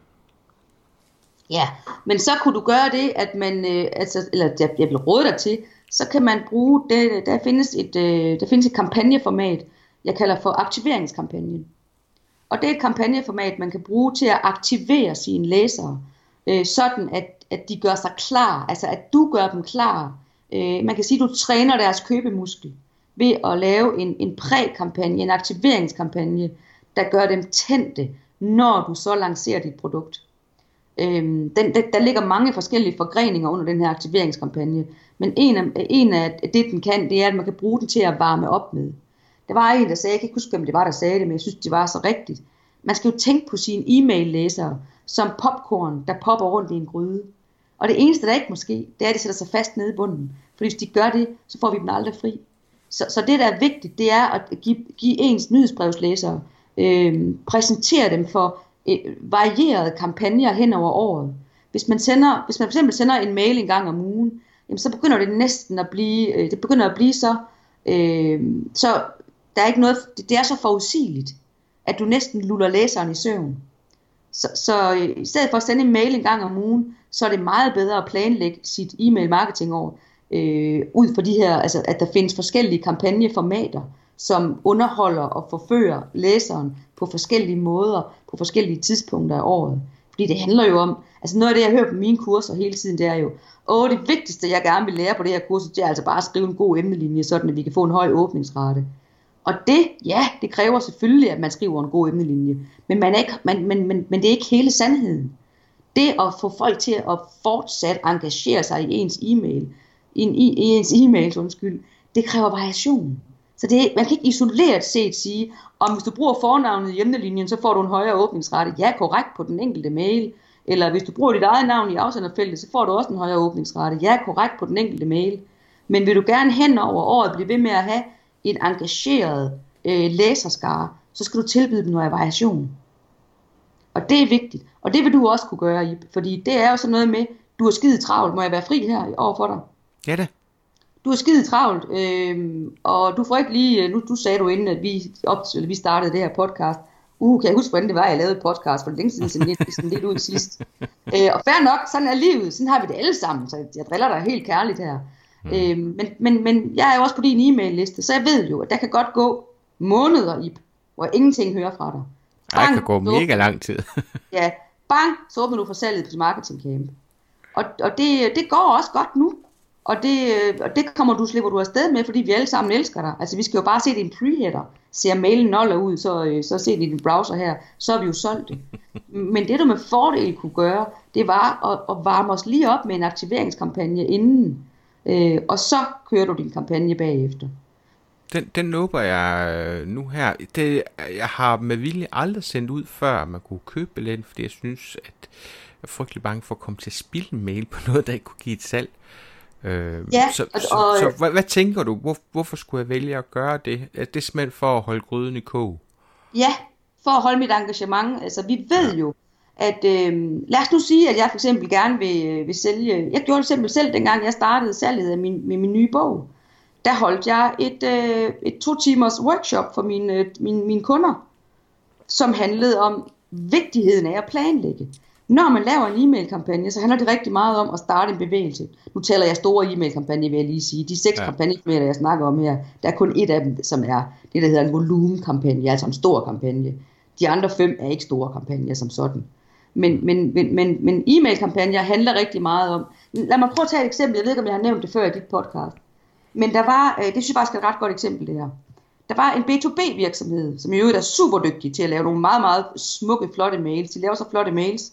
Ja, men så kunne du gøre det, at man, øh, altså, eller jeg, jeg vil råde dig til, så kan man bruge det, der findes et, øh, der findes et kampagneformat, jeg kalder for aktiveringskampagnen. Og det er et kampagneformat, man kan bruge til at aktivere sine læsere, øh, sådan at, at de gør sig klar, altså at du gør dem klar. Øh, man kan sige, at du træner deres købemuskel ved at lave en, en prækampagne, en aktiveringskampagne, der gør dem tændte, når du så lancerer dit produkt. Øhm, den, der, der ligger mange forskellige forgreninger under den her aktiveringskampagne, men en af, en af det, den kan, det er, at man kan bruge den til at varme op med. Der var en, der sagde, jeg kan ikke huske, hvem det var, der sagde det, men jeg synes, det var så rigtigt. Man skal jo tænke på sine e-mail-læsere som popcorn, der popper rundt i en gryde. Og det eneste, der ikke måske, det er, at de sætter sig fast nede i bunden. For hvis de gør det, så får vi dem aldrig fri. Så, så det, der er vigtigt, det er at give, give ens nyhedsbrevslæsere, øh, præsentere dem for øh, varierede kampagner hen over året. Hvis man, sender, hvis man for eksempel sender en mail en gang om ugen, jamen, så begynder det næsten at blive, øh, det begynder at blive så, øh, så der er ikke noget, det, det er så forudsigeligt, at du næsten luller læseren i søvn. Så, så øh, i stedet for at sende en mail en gang om ugen, så er det meget bedre at planlægge sit e-mail marketing over, øh, ud fra de her, altså at der findes forskellige kampagneformater, som underholder og forfører læseren på forskellige måder, på forskellige tidspunkter af året. Fordi det handler jo om, altså noget af det, jeg hører på mine kurser hele tiden, det er jo, åh, det vigtigste, jeg gerne vil lære på det her kursus, det er altså bare at skrive en god emnelinje, sådan at vi kan få en høj åbningsrate. Og det, ja, det kræver selvfølgelig, at man skriver en god emnelinje. Men, man er ikke, man, men, men, men det er ikke hele sandheden. Det at få folk til at fortsat engagere sig i ens e-mail, i, i, i ens e-mails, undskyld, det kræver variation. Så det, man kan ikke isoleret set sige, om hvis du bruger fornavnet i emnelinjen, så får du en højere åbningsrate. Ja, korrekt på den enkelte mail. Eller hvis du bruger dit eget navn i afsenderfeltet, så får du også en højere åbningsrate. Ja, korrekt på den enkelte mail. Men vil du gerne hen over året blive ved med at have en engageret øh, læserskare, så skal du tilbyde dem noget variation. Og det er vigtigt. Og det vil du også kunne gøre, Ip, fordi det er jo sådan noget med, du er skide travlt, må jeg være fri her over for dig? Ja det. Du er skide travlt, øh, og du får ikke lige, nu du sagde du inden, at vi, op, eller vi startede det her podcast, uh, kan jeg huske, hvordan det var, at jeg lavede podcast, for det længe siden, sådan lidt, sådan lidt ud sidst. Øh, og fair nok, sådan er livet, sådan har vi det alle sammen, så jeg driller dig helt kærligt her. Mm. Øh, men, men, men jeg er jo også på din e-mail liste, så jeg ved jo, at der kan godt gå måneder, i, hvor ingenting hører fra dig. Bang, det kan gå mega lang tid. ja, bang, så åbner du for salget på Marketing Camp. Og, og det, det går også godt nu. Og det, og det kommer du, slipper du afsted med, fordi vi alle sammen elsker dig. Altså vi skal jo bare se din preheader. Ser mailen noller ud, så, så se din browser her, så er vi jo solgt det. Men det du med fordel kunne gøre, det var at, at varme os lige op med en aktiveringskampagne inden. Øh, og så kører du din kampagne bagefter. Den, den nåber jeg øh, nu her. Det, jeg har med vilje aldrig sendt ud før, man kunne købe billetten, fordi jeg synes, at jeg er frygtelig bange for at komme til at spille en mail på noget, der ikke kunne give et salg. Øh, ja, så, og, så, og, så hvad, hvad tænker du? Hvor, hvorfor skulle jeg vælge at gøre det? Er det simpelthen for at holde gryden i kog? Ja, for at holde mit engagement. Altså, vi ved jo, at øh, lad os nu sige, at jeg for eksempel gerne vil, øh, vil sælge, jeg gjorde det simpelthen selv, dengang jeg startede salget af min, min, min nye bog. Der holdt jeg et, øh, et to timers workshop for mine, øh, mine, mine kunder, som handlede om vigtigheden af at planlægge. Når man laver en e-mail-kampagne, så handler det rigtig meget om at starte en bevægelse. Nu taler jeg store e-mail-kampagner, vil jeg lige sige. De seks ja. kampagner, jeg snakker om her, der er kun et af dem, som er det, der hedder en volumenkampagne, altså en stor kampagne. De andre fem er ikke store kampagner som sådan. Men, men, men, men, men e-mail-kampagner handler rigtig meget om... Lad mig prøve at tage et eksempel. Jeg ved ikke, om jeg har nævnt det før i dit podcast. Men der var, øh, det synes jeg faktisk er et ret godt eksempel det her. Der var en B2B virksomhed, som i øvrigt er super dygtig til at lave nogle meget, meget smukke, flotte mails. De laver så flotte mails,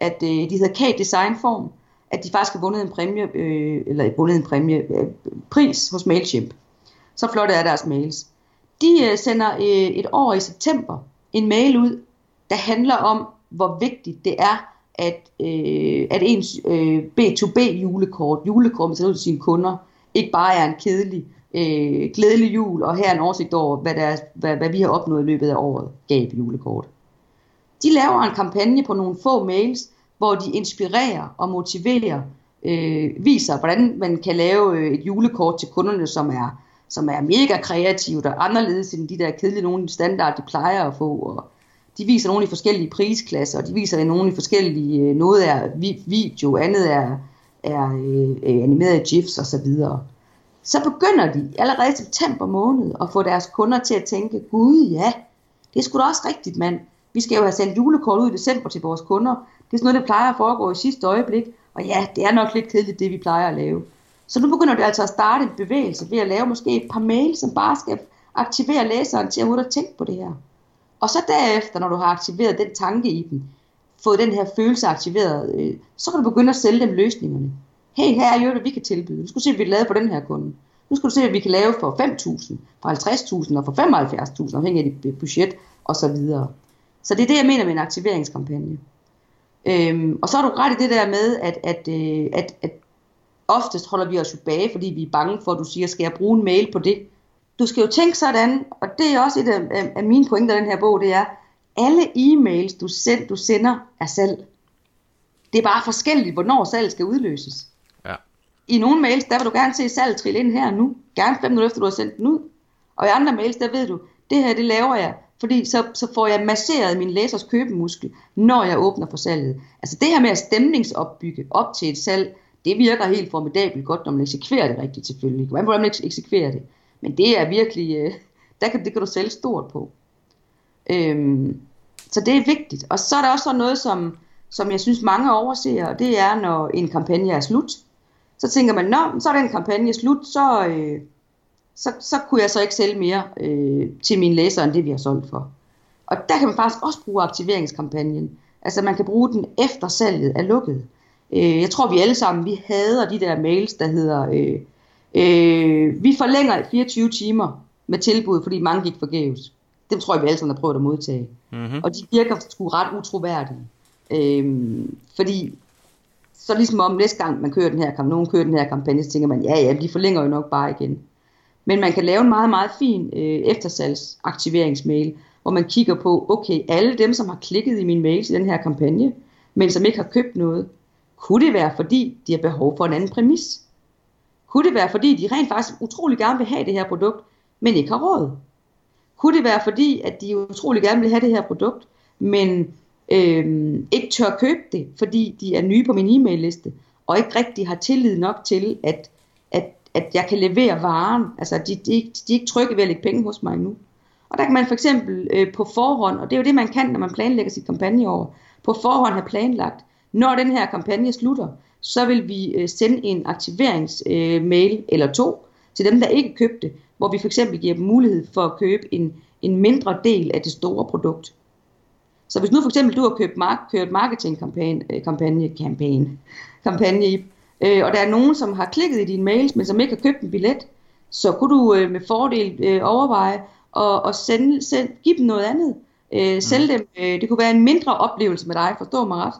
at øh, de hedder K-Design Form, at de faktisk har vundet en præmie, øh, eller vundet en præmie, øh, pris hos Mailchimp. Så flotte er deres mails. De øh, sender øh, et år i september en mail ud, der handler om, hvor vigtigt det er, at, øh, at ens øh, B2B julekort, julekort man ud til sine kunder, ikke bare er en kedelig, øh, glædelig jul, og her er en oversigt over, hvad, der er, hvad, hvad vi har opnået i løbet af året, gav julekort. De laver en kampagne på nogle få mails, hvor de inspirerer og motiverer, øh, viser, hvordan man kan lave øh, et julekort til kunderne, som er, som er mega kreativt og anderledes end de der kedelige nogle standard, de plejer at få. Og de viser nogle i forskellige prisklasser, og de viser nogle i forskellige, øh, noget er video, andet er, er øh, animerede GIFs og så videre. Så begynder de allerede i september måned at få deres kunder til at tænke, gud ja, det er sgu da også rigtigt, mand. Vi skal jo have sendt julekort ud i december til vores kunder. Det er sådan noget, der plejer at foregå i sidste øjeblik. Og ja, det er nok lidt kedeligt, det vi plejer at lave. Så nu begynder du altså at starte en bevægelse ved at lave måske et par mails, som bare skal aktivere læseren til at hurtigt tænke på det her. Og så derefter, når du har aktiveret den tanke i den, fået den her følelse aktiveret, øh, så kan du begynde at sælge dem løsningerne. Hey, her er jo det, vi kan tilbyde. Nu skal du se, hvad vi kan lave for den her kunde. Nu skal du se, hvad vi kan lave for 5.000, for 50.000 og for 75.000, afhængig af dit budget osv så det er det, jeg mener med en aktiveringskampagne. Øhm, og så har du ret i det der med, at, at, øh, at, at oftest holder vi os tilbage, fordi vi er bange for, at du siger, skal jeg bruge en mail på det? Du skal jo tænke sådan, og det er også et af, af mine pointer i den her bog, det er, alle e-mails, du, send, du sender, er salg. Det er bare forskelligt, hvornår salg skal udløses. Ja. I nogle mails, der vil du gerne se salg trille ind her nu. Gerne fem minutter efter, du har sendt den ud. Og i andre mails, der ved du, det her, det laver jeg fordi så, så får jeg masseret min læsers købemuskel, når jeg åbner for salget. Altså det her med at stemningsopbygge op til et salg, det virker helt formidabelt godt, når man eksekverer det rigtigt selvfølgelig. Hvordan man ikke eksekverer det? Men det er virkelig, øh, der kan, det kan du sælge stort på. Øhm, så det er vigtigt. Og så er der også sådan noget som, som jeg synes mange overser, og det er, når en kampagne er slut. Så tænker man, nå, så er den kampagne slut, så, øh, så, så kunne jeg så ikke sælge mere øh, til mine læsere, end det vi har solgt for. Og der kan man faktisk også bruge aktiveringskampagnen. Altså man kan bruge den efter salget er lukket. Øh, jeg tror vi alle sammen, vi hader de der mails, der hedder, øh, øh, vi forlænger 24 timer med tilbud, fordi mange gik forgæves. Dem tror jeg, vi alle sammen har prøvet at modtage. Mm-hmm. Og de virker sgu ret utroværdige. Øh, fordi så ligesom om næste gang man kører den her kampagne, nogen kører den her kampagne, så tænker man, ja ja, de forlænger jo nok bare igen. Men man kan lave en meget, meget fin øh, eftersalgsaktiveringsmail, hvor man kigger på, okay, alle dem, som har klikket i min mail i den her kampagne, men som ikke har købt noget, kunne det være, fordi de har behov for en anden præmis? Kunne det være, fordi de rent faktisk utrolig gerne vil have det her produkt, men ikke har råd? Kunne det være, fordi at de utrolig gerne vil have det her produkt, men øh, ikke tør købe det, fordi de er nye på min e-mail-liste, og ikke rigtig har tillid nok til, at, at, jeg kan levere varen. Altså, de, de, de er ikke trygge ved at lægge penge hos mig nu. Og der kan man for eksempel øh, på forhånd, og det er jo det, man kan, når man planlægger sit kampagneår, på forhånd have planlagt, når den her kampagne slutter, så vil vi øh, sende en aktiveringsmail øh, eller to til dem, der ikke købte, hvor vi for eksempel giver dem mulighed for at købe en, en mindre del af det store produkt. Så hvis nu for eksempel du har købt mark, kørt marketingkampagne, øh, kampagne, kampagne, kampagne, kampagne øh, og der er nogen, som har klikket i dine mails, men som ikke har købt en billet, så kunne du øh, med fordel øh, overveje at, at sende, send, give dem noget andet. Øh, sælge mm. dem, øh, det kunne være en mindre oplevelse med dig, forstår mig ret.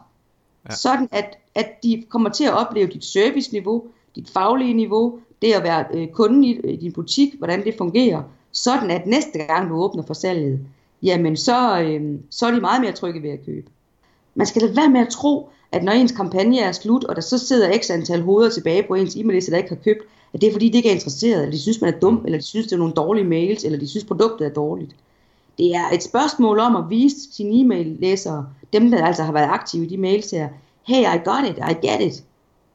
Ja. Sådan at, at de kommer til at opleve dit serviceniveau, dit faglige niveau, det at være øh, kunde i, i din butik, hvordan det fungerer, sådan at næste gang du åbner for salget, jamen så, øh, så er de meget mere trygge ved at købe. Man skal lade være med at tro, at når ens kampagne er slut, og der så sidder x antal hoveder tilbage på ens e-mail, der ikke har købt, at det er fordi, de ikke er interesseret, eller de synes, man er dum, eller de synes, det er nogle dårlige mails, eller de synes, produktet er dårligt. Det er et spørgsmål om at vise sine e-mail-læsere, dem der altså har været aktive i de mails her, hey, I got it, I get it.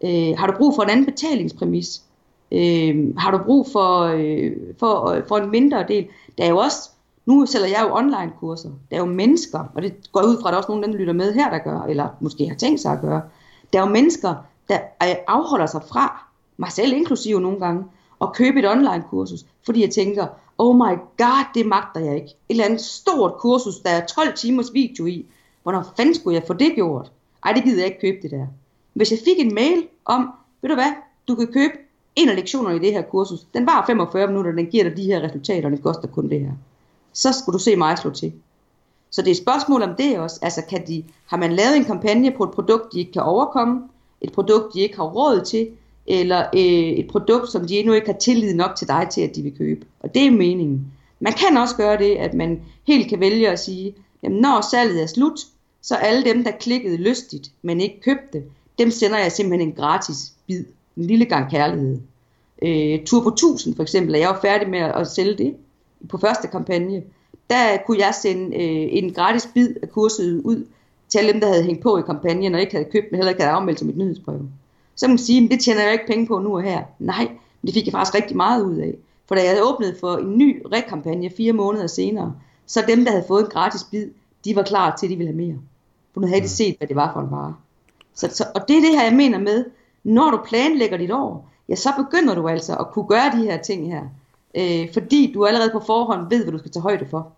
Øh, har du brug for en anden betalingspræmis? Øh, har du brug for, øh, for, øh, for en mindre del? Der er jo også, nu sælger jeg jo online kurser, der er jo mennesker, og det går ud fra, at der er også nogen, der lytter med her, der gør, eller måske har tænkt sig at gøre. Der er jo mennesker, der afholder sig fra, mig selv inklusive nogle gange, at købe et online kursus, fordi jeg tænker, oh my god, det magter jeg ikke. Et eller andet stort kursus, der er 12 timers video i. Hvornår fanden skulle jeg få det gjort? Ej, det gider jeg ikke købe det der. Hvis jeg fik en mail om, ved du hvad, du kan købe en af lektionerne i det her kursus. Den var 45 minutter, den giver dig de her resultater, og det koster kun det her. Så skulle du se mig slå til. Så det er et spørgsmål om det også. Altså, kan de, har man lavet en kampagne på et produkt, de ikke kan overkomme? Et produkt, de ikke har råd til? Eller øh, et produkt, som de endnu ikke har tillid nok til dig til, at de vil købe? Og det er meningen. Man kan også gøre det, at man helt kan vælge at sige, jamen når salget er slut, så alle dem, der klikkede lystigt, men ikke købte, dem sender jeg simpelthen en gratis bid. En lille gang kærlighed. Øh, Tur på 1000 for eksempel, er jeg jo færdig med at sælge det på første kampagne. Der kunne jeg sende øh, en gratis bid af kurset ud til alle dem, der havde hængt på i kampagnen, og ikke havde købt, men heller ikke havde afmeldt til mit nyhedsbrev. Så kan man sige, at det tjener jeg ikke penge på nu og her. Nej, men det fik jeg faktisk rigtig meget ud af. For da jeg havde åbnet for en ny rekampagne fire måneder senere, så dem, der havde fået en gratis bid, de var klar til, at de ville have mere. For nu havde de set, hvad det var for en vare. Så, så, og det er det her, jeg mener med, når du planlægger dit år, ja, så begynder du altså at kunne gøre de her ting her. Øh, fordi du allerede på forhånd ved, hvad du skal tage højde for.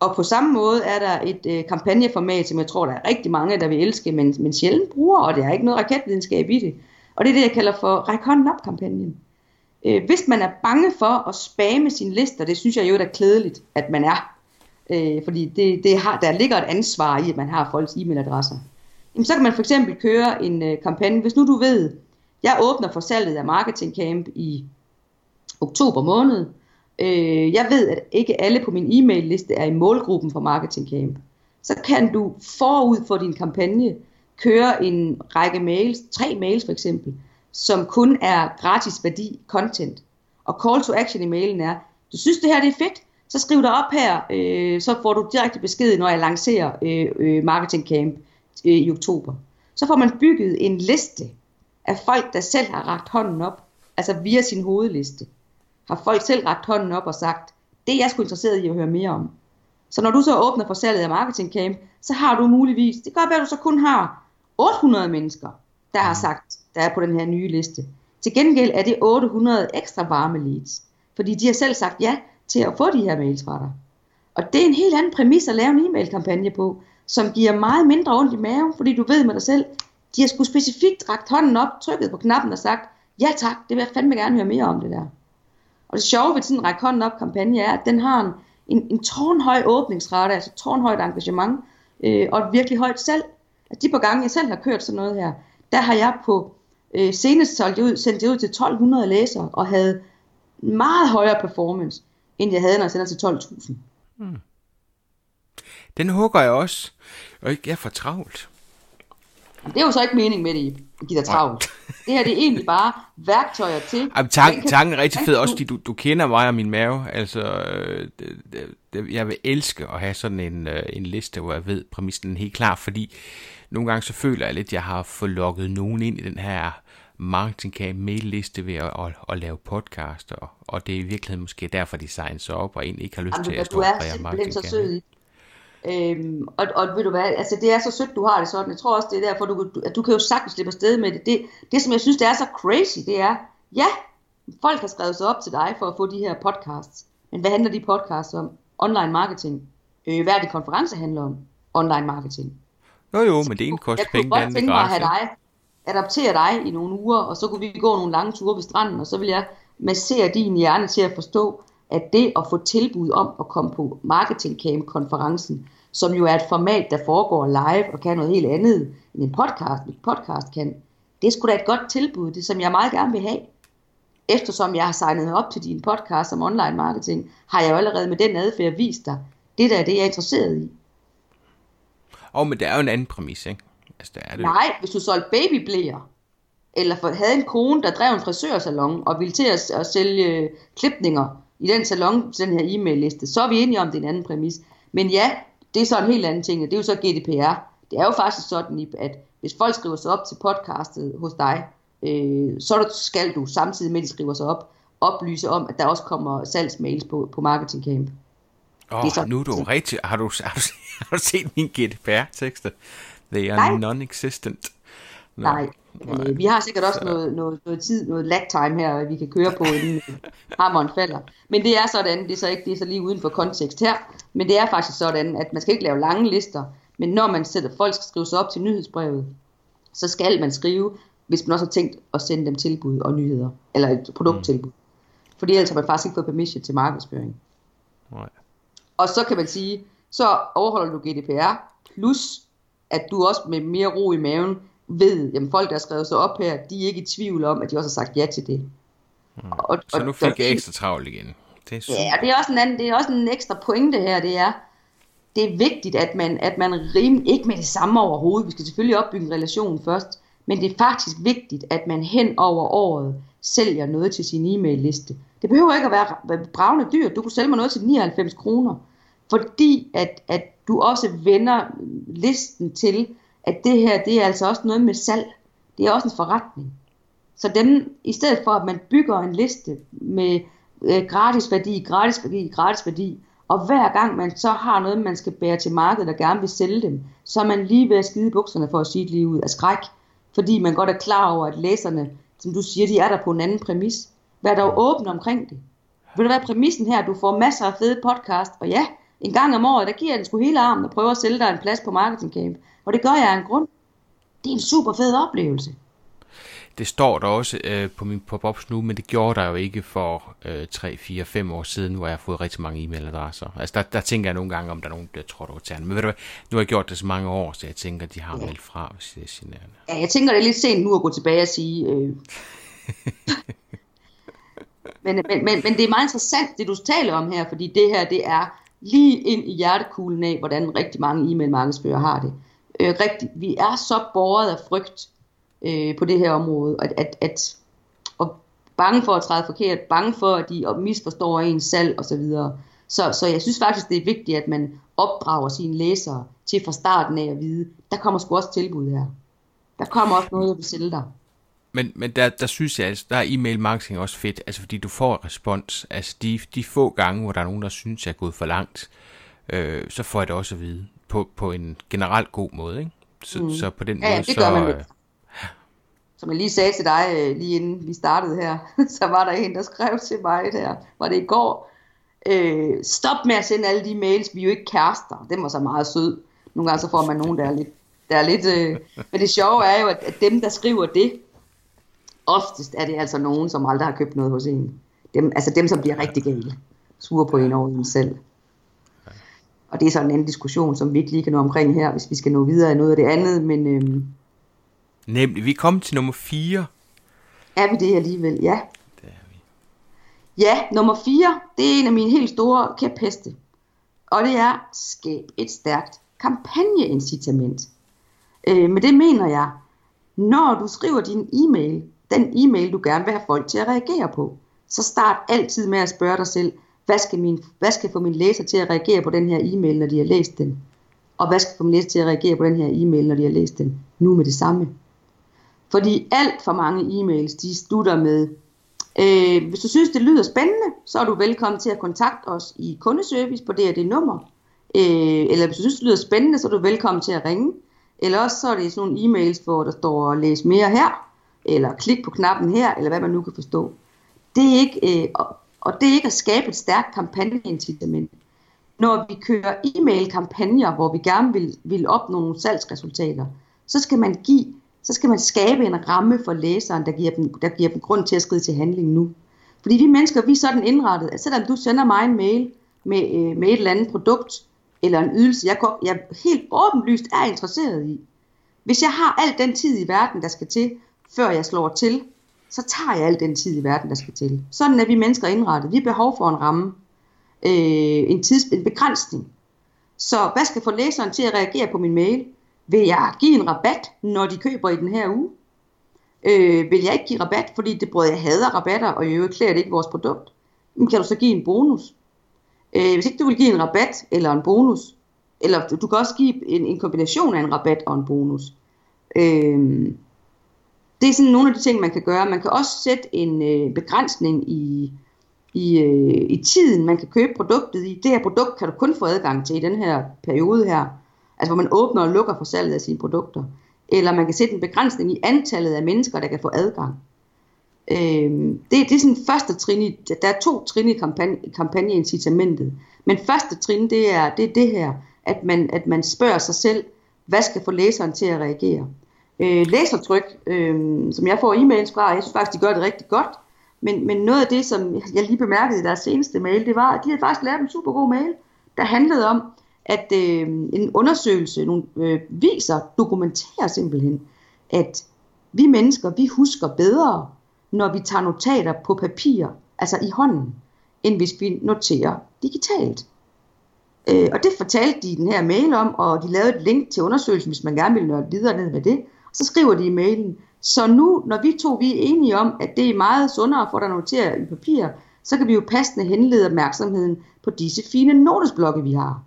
Og på samme måde er der et øh, kampagneformat, som jeg tror, der er rigtig mange, der vil elske, men, men sjældent bruger, og det er ikke noget raketvidenskab i det. Og det er det, jeg kalder for ræk hånden op kampagnen. Øh, hvis man er bange for at spamme sine lister, det synes jeg jo er klædeligt, at man er. Øh, fordi det, det har, der ligger et ansvar i, at man har folks e-mailadresser. Jamen, så kan man for eksempel køre en øh, kampagne. Hvis nu du ved, jeg åbner for salget af Marketing Camp i oktober måned. Øh, jeg ved, at ikke alle på min e-mail liste er i målgruppen for Marketing Camp. Så kan du forud for din kampagne køre en række mails, tre mails for eksempel, som kun er gratis værdi content. Og call to action i mailen er, du synes det her det er fedt, så skriv dig op her, øh, så får du direkte besked, når jeg lancerer øh, øh, Marketing Camp øh, i oktober. Så får man bygget en liste af folk, der selv har ragt hånden op, altså via sin hovedliste. Har folk selv ragt hånden op og sagt, det er jeg sgu interesseret i at høre mere om. Så når du så åbner for salget af Marketing Camp, så har du muligvis, det kan godt være, at du så kun har 800 mennesker, der har sagt, der er på den her nye liste. Til gengæld er det 800 ekstra varme leads, fordi de har selv sagt ja til at få de her mails fra dig. Og det er en helt anden præmis at lave en e-mail-kampagne på, som giver meget mindre ondt i maven, fordi du ved med dig selv, de har sgu specifikt rakt hånden op, trykket på knappen og sagt, ja tak, det vil jeg fandme gerne høre mere om det der. Og det sjove ved sådan en række hånden op kampagne er, at den har en, en, en tårnhøj åbningsrate, altså tårnhøjt engagement, øh, og et virkelig højt salg. Altså de par gange, jeg selv har kørt sådan noget her, der har jeg på øh, senest solgt ud, sendt det ud til 1200 læsere, og havde meget højere performance, end jeg havde, når jeg sender til 12.000. Hmm. Den hugger jeg også, og ikke er for travlt. Det er jo så ikke mening med det, I giver travlt. Det her det er egentlig bare værktøjer til... Jamen, tanken, kan, tanken er rigtig fed, også fordi du, du kender mig og min mave. Altså, det, det, det, jeg vil elske at have sådan en, øh, en liste, hvor jeg ved præmissen er helt klar, fordi nogle gange så føler jeg lidt, at jeg har fået lukket nogen ind i den her marketingcamp mail-liste ved at, at, at lave podcast, og, og det er i virkeligheden måske derfor, de signer sig op, og egentlig ikke har lyst Jamen, til at stå og præge marketingcamp. Øhm, og, og ved du hvad, altså det er så sødt, du har det sådan. Jeg tror også, det er derfor, du, du, at du kan jo sagtens slippe afsted med det. det. Det, som jeg synes, det er så crazy, det er, ja, folk har skrevet sig op til dig for at få de her podcasts. Men hvad handler de podcasts om? Online marketing. Øh, hvad er det konference handler om? Online marketing. Jo jo, men det ene koster penge, det andet Jeg kunne godt tænke mig at have dig, adoptere dig i nogle uger, og så kunne vi gå nogle lange ture ved stranden, og så vil jeg massere din hjerne til at forstå, at det at få tilbud om at komme på Marketing Camp konferencen, som jo er et format, der foregår live og kan noget helt andet end en podcast, en podcast kan, det er sgu da et godt tilbud, det som jeg meget gerne vil have. Eftersom jeg har signet op til din podcast om online marketing, har jeg jo allerede med den adfærd vist dig, det der er det, jeg er interesseret i. Og men det er jo en anden præmis, ikke? Altså, det er det. Nej, hvis du solgte babyblæer, eller havde en kone, der drev en frisørsalon og ville til at, at sælge klipninger, i den salon, den her e-mail-liste, så er vi enige om, det er en anden præmis. Men ja, det er så en helt anden ting, det er jo så GDPR. Det er jo faktisk sådan, at hvis folk skriver sig op til podcastet hos dig, øh, så skal du samtidig med, de skriver sig op, oplyse om, at der også kommer salgsmails på, på Marketing Camp. Åh, oh, nu er du rigtig... Har du, har du, har du set min GDPR-tekster? They are non-existent. No. Nej, øh, vi har sikkert også noget, noget, noget tid, noget lag time her, vi kan køre på, inden hammeren falder. Men det er sådan, det er så ikke det er så lige uden for kontekst her, men det er faktisk sådan, at man skal ikke lave lange lister, men når man sætter, folk skal skrive sig op til nyhedsbrevet, så skal man skrive, hvis man også har tænkt at sende dem tilbud og nyheder, eller et produkttilbud. Mm. Fordi ellers har man faktisk ikke fået permission til markedsføring. Nej. Og så kan man sige, så overholder du GDPR, plus at du også med mere ro i maven ved, jamen folk, der har skrevet sig op her, de er ikke i tvivl om, at de også har sagt ja til det. Hmm. Og, så nu fik jeg ekstra travlt igen. Det er ja, det er, også en anden, det er også en ekstra pointe her, det er, det er vigtigt, at man, at man rim, ikke med det samme overhovedet, vi skal selvfølgelig opbygge en relation først, men det er faktisk vigtigt, at man hen over året sælger noget til sin e-mail-liste. Det behøver ikke at være bravende dyrt, du kunne sælge mig noget til 99 kroner, fordi at, at du også vender listen til, at det her, det er altså også noget med salg. Det er også en forretning. Så dem, i stedet for at man bygger en liste med øh, gratis værdi, gratis værdi, gratis værdi, og hver gang man så har noget, man skal bære til markedet og gerne vil sælge dem, så er man lige ved at skide bukserne for at sige det lige ud af skræk. Fordi man godt er klar over, at læserne, som du siger, de er der på en anden præmis. Vær dog åben omkring det. Vil du være præmissen her? Du får masser af fede podcast, og ja, en gang om året, der giver jeg den sgu hele armen og prøver at sælge dig en plads på Marketing Camp. Og det gør jeg af en grund. Det er en super fed oplevelse. Det står der også øh, på min pop-ups nu, men det gjorde der jo ikke for øh, 3, 4, 5 år siden, hvor jeg har fået rigtig mange e-mailadresser. Altså der, der tænker jeg nogle gange, om der er nogen, der tror, det var Men ved du hvad, nu har jeg gjort det så mange år, så jeg tænker, de har ja. meldt fra, hvis det er signerende. Ja, jeg tænker, det er lidt sent nu at gå tilbage og sige... Øh... men, men, men, men det er meget interessant, det du taler om her, fordi det her, det er lige ind i hjertekuglen af, hvordan rigtig mange e-mail markedsfører har det øh, rigtig, vi er så borget af frygt øh, på det her område, at, at, at og bange for at træde forkert, bange for, at de misforstår ens salg osv. Så, så, så jeg synes faktisk, det er vigtigt, at man opdrager sine læsere til fra starten af at vide, der kommer sgu også tilbud her. Der kommer også noget, jeg vil sælge dig. Men, men der, der synes jeg, altså, der er e-mail marketing også fedt, altså fordi du får respons. Altså de, de få gange, hvor der er nogen, der synes, jeg er gået for langt, øh, så får jeg det også at vide på, på en generelt god måde. Ikke? Så, mm. så på den ja, måde, det så... gør man lidt. Som jeg lige sagde til dig, øh, lige inden vi startede her, så var der en, der skrev til mig der, var det i går, øh, stop med at sende alle de mails, vi er jo ikke kærester. Den var så meget sød. Nogle gange så får man nogen, der er lidt... Der er lidt øh, men det sjove er jo, at, at dem, der skriver det, oftest er det altså nogen, som aldrig har købt noget hos en. Dem, altså dem, som bliver rigtig gale. Sure på en over en selv. Og det er så en anden diskussion, som vi ikke lige kan nå omkring her, hvis vi skal nå videre af noget af det andet, men øhm, Nemlig, vi kommet til nummer 4. er vi det alligevel? Ja. Det er vi. Ja, nummer 4, det er en af mine helt store kæpheste. Og det er, skab et stærkt kampagneincitament. Øh, med det mener jeg, når du skriver din e-mail, den e-mail du gerne vil have folk til at reagere på, så start altid med at spørge dig selv, hvad skal, min, hvad skal få min læser til at reagere på den her e-mail, når de har læst den? Og hvad skal få min læser til at reagere på den her e-mail, når de har læst den? Nu med det samme. Fordi alt for mange e-mails, de slutter med, øh, hvis du synes, det lyder spændende, så er du velkommen til at kontakte os i kundeservice på det og det nummer. Øh, eller hvis du synes, det lyder spændende, så er du velkommen til at ringe. Eller også så er det sådan nogle e-mails, hvor der står, læs mere her, eller klik på knappen her, eller hvad man nu kan forstå. Det er ikke, øh, og, og det er ikke at skabe et stærkt kampagneincitament. Når vi kører e-mail-kampagner, hvor vi gerne vil, vil opnå nogle salgsresultater, så skal man give, så skal man skabe en ramme for læseren, der giver dem, der giver dem grund til at skride til handling nu. Fordi vi mennesker, vi er sådan indrettet, at selvom du sender mig en mail med, øh, med et eller andet produkt, eller en ydelse, jeg, går, jeg helt åbenlyst er interesseret i. Hvis jeg har al den tid i verden, der skal til, før jeg slår til, så tager jeg al den tid i verden, der skal til. Sådan er vi mennesker indrettet. Vi har behov for en ramme, øh, en, tids, en begrænsning. Så hvad skal få læseren til at reagere på min mail? Vil jeg give en rabat, når de køber i den her uge? Øh, vil jeg ikke give rabat, fordi det brød, jeg hader rabatter, og i øvrigt klæder det ikke vores produkt? Men kan du så give en bonus? Øh, hvis ikke du vil give en rabat eller en bonus, eller du kan også give en, en kombination af en rabat og en bonus. Øh, det er sådan nogle af de ting, man kan gøre. Man kan også sætte en øh, begrænsning i, i, øh, i tiden, man kan købe produktet i. Det her produkt kan du kun få adgang til i den her periode her. Altså hvor man åbner og lukker for salget af sine produkter. Eller man kan sætte en begrænsning i antallet af mennesker, der kan få adgang. Øh, det, det er sådan første trin i, der er to trin i kampagne, kampagneincitamentet. Men første trin, det er, det er det her, at man, at man spørger sig selv, hvad skal få læseren til at reagere? Øh, læsertryk, øh, som jeg får e-mails fra, jeg synes faktisk, de gør det rigtig godt. Men, men noget af det, som jeg lige bemærkede i deres seneste mail, det var, at de havde faktisk lavet en super god mail, der handlede om, at øh, en undersøgelse nogle, øh, viser, dokumenterer simpelthen, at vi mennesker, vi husker bedre, når vi tager notater på papir, altså i hånden, end hvis vi noterer digitalt. Øh, og det fortalte de i den her mail om, og de lavede et link til undersøgelsen, hvis man gerne vil nørde videre ned med det. Så skriver de i mailen, så nu, når vi to vi er enige om, at det er meget sundere for dig at notere i papir, så kan vi jo passende henlede opmærksomheden på disse fine notesblokke, vi har.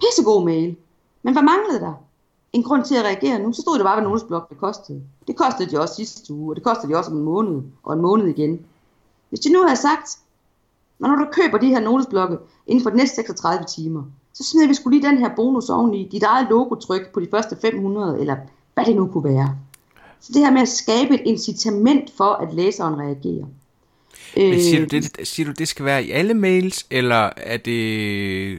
Pissegod mail. Men hvad manglede der? En grund til at reagere nu, så stod det bare, hvad notesblok det kostede. Det kostede de også sidste uge, og det kostede de også om en måned, og en måned igen. Hvis de nu havde sagt, når du køber de her notesblokke inden for de næste 36 timer, så smider vi skulle lige den her bonus oveni, dit eget logotryk på de første 500, eller hvad det nu kunne være. Så det her med at skabe et incitament for, at læseren reagerer. Men siger du, det, siger du, det skal være i alle mails, eller er det,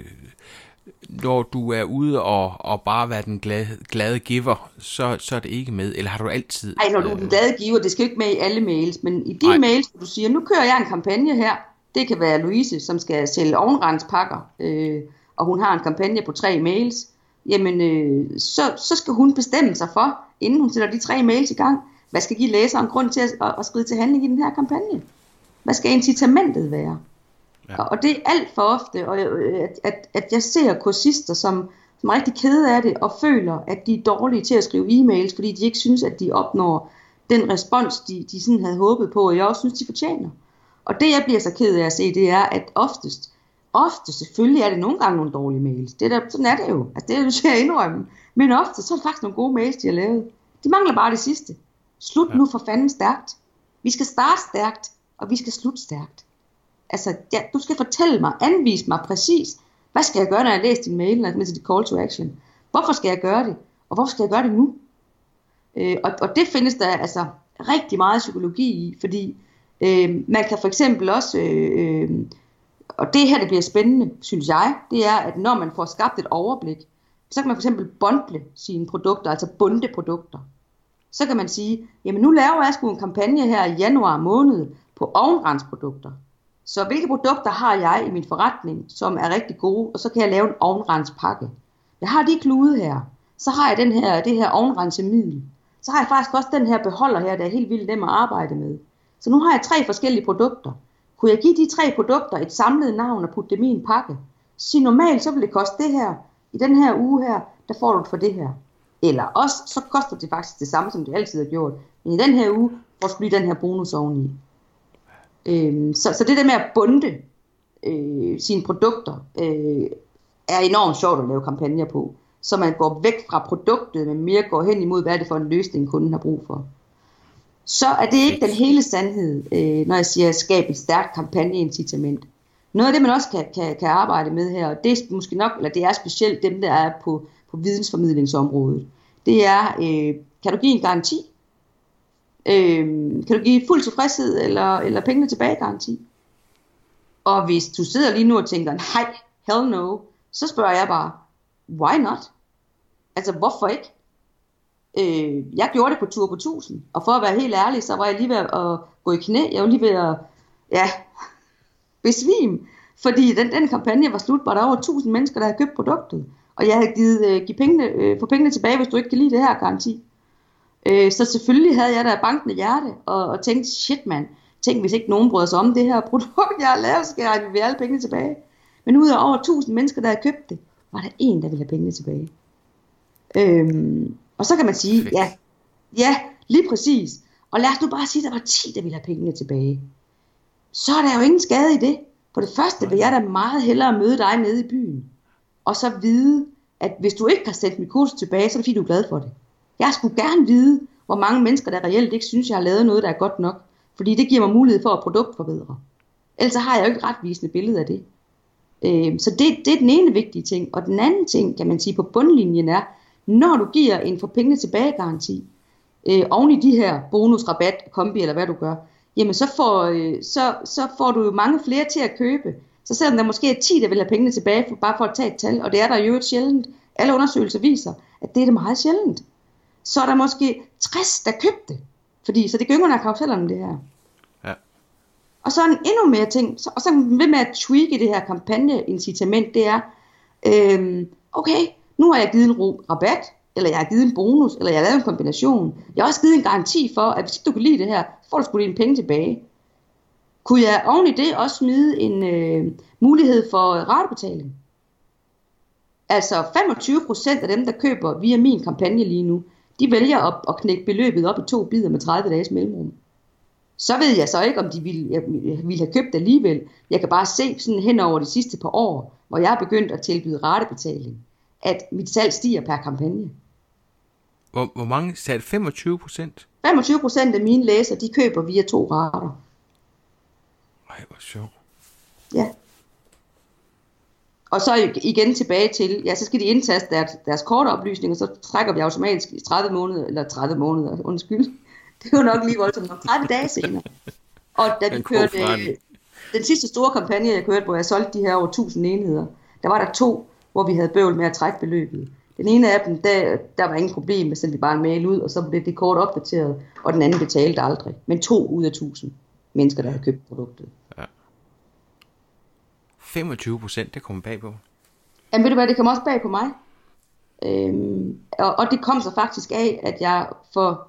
når du er ude og, og bare være den glade, glade giver, så, så er det ikke med, eller har du altid... Nej, når du er den glade giver, det skal ikke med i alle mails, men i de Nej. mails, hvor du siger, nu kører jeg en kampagne her, det kan være Louise, som skal sælge ovenrendspakker, øh, og hun har en kampagne på tre mails, jamen øh, så, så skal hun bestemme sig for, inden hun sætter de tre mails i gang, hvad skal give læseren grund til at, at, at skride til handling i den her kampagne? Hvad skal incitamentet være? Ja. Og, og det er alt for ofte, og, øh, at, at, at jeg ser kursister, som, som er rigtig kede af det, og føler, at de er dårlige til at skrive e-mails, fordi de ikke synes, at de opnår den respons, de, de sådan havde håbet på, og jeg også synes, de fortjener. Og det, jeg bliver så ked af at se, det er, at oftest, ofte selvfølgelig er det nogle gange nogle dårlige mails. Det der, sådan er det jo. Altså, det er jo til at indrømme. Men ofte, så er det faktisk nogle gode mails, de har lavet. De mangler bare det sidste. Slut ja. nu for fanden stærkt. Vi skal starte stærkt, og vi skal slutte stærkt. Altså, ja, du skal fortælle mig, anvise mig præcis Hvad skal jeg gøre, når jeg læser din mail, når jeg dit call to action? Hvorfor skal jeg gøre det? Og hvorfor skal jeg gøre det nu? Øh, og, og det findes der altså rigtig meget psykologi i, fordi øh, man kan for eksempel også, øh, øh, og det her det bliver spændende, synes jeg, det er, at når man får skabt et overblik, så kan man for eksempel bundle sine produkter, altså bunde produkter. Så kan man sige, jamen nu laver jeg sgu en kampagne her i januar måned på ovenrendsprodukter. Så hvilke produkter har jeg i min forretning, som er rigtig gode, og så kan jeg lave en ovenrendspakke. Jeg har de klude her, så har jeg den her, det her ovenrensemiddel. Så har jeg faktisk også den her beholder her, der er helt vildt nem at arbejde med. Så nu har jeg tre forskellige produkter. Kunne jeg give de tre produkter et samlet navn og putte dem i en pakke? Sig normalt så vil det koste det her. I den her uge her, der får du det for det her. Eller også, så koster det faktisk det samme, som det altid har gjort. Men i den her uge får du lige den her bonus oveni. Øhm, så, så det der med at bunde øh, sine produkter, øh, er enormt sjovt at lave kampagner på. Så man går væk fra produktet, men mere går hen imod, hvad er det for en løsning, kunden har brug for. Så er det ikke den hele sandhed, øh, når jeg siger, at skabe et stærkt kampagneincitament. Noget af det, man også kan, kan, kan arbejde med her, og det er måske nok, eller det er specielt dem, der er på, på vidensformidlingsområdet, det er, øh, kan du give en garanti? Øh, kan du give fuld tilfredshed eller, eller pengene tilbage garanti? Og hvis du sidder lige nu og tænker, nej, hell no, så spørger jeg bare, why not? Altså, hvorfor ikke? Øh, jeg gjorde det på tur på 1000, og for at være helt ærlig, så var jeg lige ved at gå i knæ. Jeg var lige ved at, ja, besvime. Fordi den, den kampagne var slut, var der over 1000 mennesker, der havde købt produktet. Og jeg havde givet øh, give pengene, øh, få pengene tilbage, hvis du ikke kan lide det her garanti. Øh, så selvfølgelig havde jeg da bankende hjerte, og, og tænkte, shit mand, tænk hvis ikke nogen bryder sig om det her produkt, jeg har lavet, så skal jeg have alle pengene tilbage. Men ud af over 1000 mennesker, der havde købt det, var der en, der ville have pengene tilbage. Øhm, og så kan man sige, ja, ja, lige præcis. Og lad os nu bare sige, at der var 10, der ville have pengene tilbage. Så er der jo ingen skade i det. For det første vil jeg da meget hellere møde dig nede i byen. Og så vide, at hvis du ikke har sendt mit kurs tilbage, så er det fordi, du er glad for det. Jeg skulle gerne vide, hvor mange mennesker, der reelt ikke synes, jeg har lavet noget, der er godt nok. Fordi det giver mig mulighed for at produktforbedre. Ellers har jeg jo ikke et retvisende billede af det. Øh, så det, det er den ene vigtige ting. Og den anden ting, kan man sige, på bundlinjen er, når du giver en for pengene tilbage garanti, øh, oven i de her bonus, rabat, kombi eller hvad du gør, jamen så får, øh, så, så får du jo mange flere til at købe. Så selvom der måske er 10, der vil have pengene tilbage, for, bare for at tage et tal, og det er der jo et sjældent, alle undersøgelser viser, at det er det meget sjældent. Så er der måske 60, der købte Fordi, så det gynger af karusellerne, det her. Ja. Og så en endnu mere ting, så, og så ved med at tweake det her kampagneincitament, det er, øhm, okay, nu har jeg givet en rabat, eller jeg har givet en bonus, eller jeg har lavet en kombination. Jeg har også givet en garanti for, at hvis du kan lide det her, får du sgu dine penge tilbage. Kunne jeg oven i det også smide en øh, mulighed for ratebetaling? Altså 25% af dem, der køber via min kampagne lige nu, de vælger at, at knække beløbet op i to bidder med 30 dages mellemrum. Så ved jeg så ikke, om de ville, jeg, ville have købt alligevel. Jeg kan bare se sådan hen over de sidste par år, hvor jeg er begyndt at tilbyde ratebetaling, at mit salg stiger per kampagne. Hvor, hvor mange sagde 25 procent? 25 procent af mine læsere, de køber via to rater. Ej, hvor sjovt. Ja. Og så igen tilbage til, ja, så skal de indtaste deres, deres kortoplysninger, så trækker vi automatisk i 30 måneder, eller 30 måneder, undskyld. Det var nok lige voldsomt, 30 dage senere. Og da vi kørte, den sidste store kampagne, jeg kørte, hvor jeg solgte de her over 1000 enheder, der var der to, hvor vi havde bøvl med at trække beløbet. Den ene af dem, der, der var ingen problem, med sendte vi bare en mail ud, og så blev det kort opdateret, og den anden betalte aldrig. Men to ud af 1000 mennesker, der havde købt produktet. Ja. 25 procent, det kom bag på. Jamen ved du hvad, det kom også bag på mig. Øhm, og, og det kom så faktisk af, at jeg for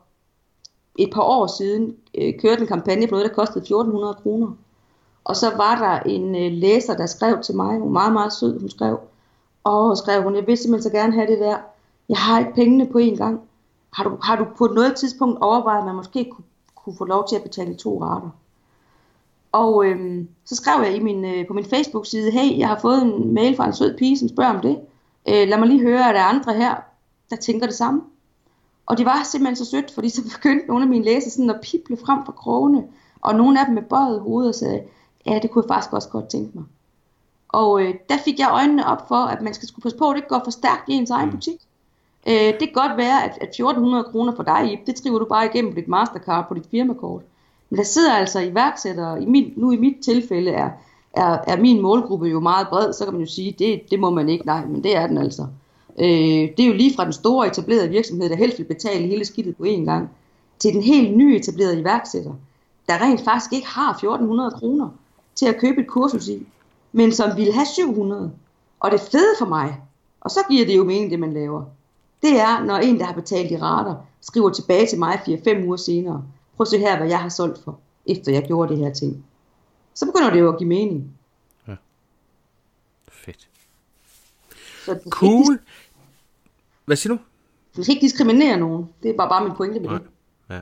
et par år siden øh, kørte en kampagne på noget, der kostede 1400 kroner. Og så var der en øh, læser, der skrev til mig, hun var meget, meget sød, hun skrev, og skrev hun, jeg vil simpelthen så gerne have det der. Jeg har ikke pengene på en gang. Har du, har du på noget tidspunkt overvejet, at man måske kunne, kunne få lov til at betale to rater? Og øhm, så skrev jeg i min, øh, på min Facebook-side, hey, jeg har fået en mail fra en sød pige, som spørger om det. Øh, lad mig lige høre, at der er andre her, der tænker det samme. Og det var simpelthen så sødt, fordi så begyndte nogle af mine læsere sådan at pible frem fra krogene, og nogle af dem med bøjet hoved og sagde, ja, det kunne jeg faktisk også godt tænke mig. Og øh, der fik jeg øjnene op for, at man skal skulle passe på, at det ikke går for stærkt i ens egen butik. Øh, det kan godt være, at, at 1400 kroner for dig, det driver du bare igennem på dit Mastercard, på dit firmakort. Men der sidder altså iværksættere, i min, nu i mit tilfælde er, er, er min målgruppe jo meget bred, så kan man jo sige, det, det må man ikke, nej, men det er den altså. Øh, det er jo lige fra den store etablerede virksomhed, der helst vil betale hele skidtet på én gang, til den helt nye etablerede iværksætter, der rent faktisk ikke har 1400 kroner til at købe et kursus i, men som vil have 700. Og det fede for mig, og så giver det jo mening, det man laver, det er, når en, der har betalt i rater, skriver tilbage til mig 4-5 uger senere, prøv at se her, hvad jeg har solgt for, efter jeg gjorde det her ting. Så begynder det jo at give mening. Ja. Fedt. Så cool. Hvad siger du? Du skal ikke diskriminere nogen. Det er bare, bare min pointe med Nej. det. Ja.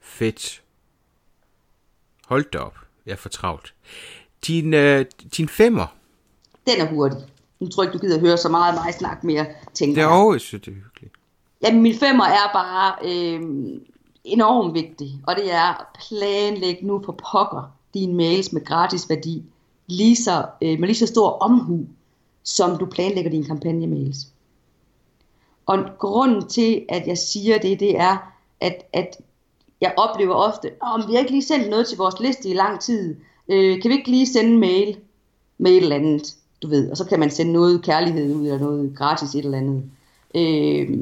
Fedt. Hold da op. Jeg er for travlt. Din, øh, din femmer. Den er hurtig. Nu tror jeg ikke, du gider høre så meget af mig snakke mere, tænker det er jeg. Det er det hyggeligt. Jamen, min femmer er bare øh, enormt vigtig, og det er planlæg nu på pokker dine mails med gratis værdi, lige så, øh, med lige så stor omhu, som du planlægger dine kampagnemails. Og grunden til, at jeg siger det, det er, at, at jeg oplever ofte, om vi har ikke lige sendt noget til vores liste i lang tid, øh, kan vi ikke lige sende en mail med et eller andet, du ved, og så kan man sende noget kærlighed ud, eller noget gratis et eller andet. Øh,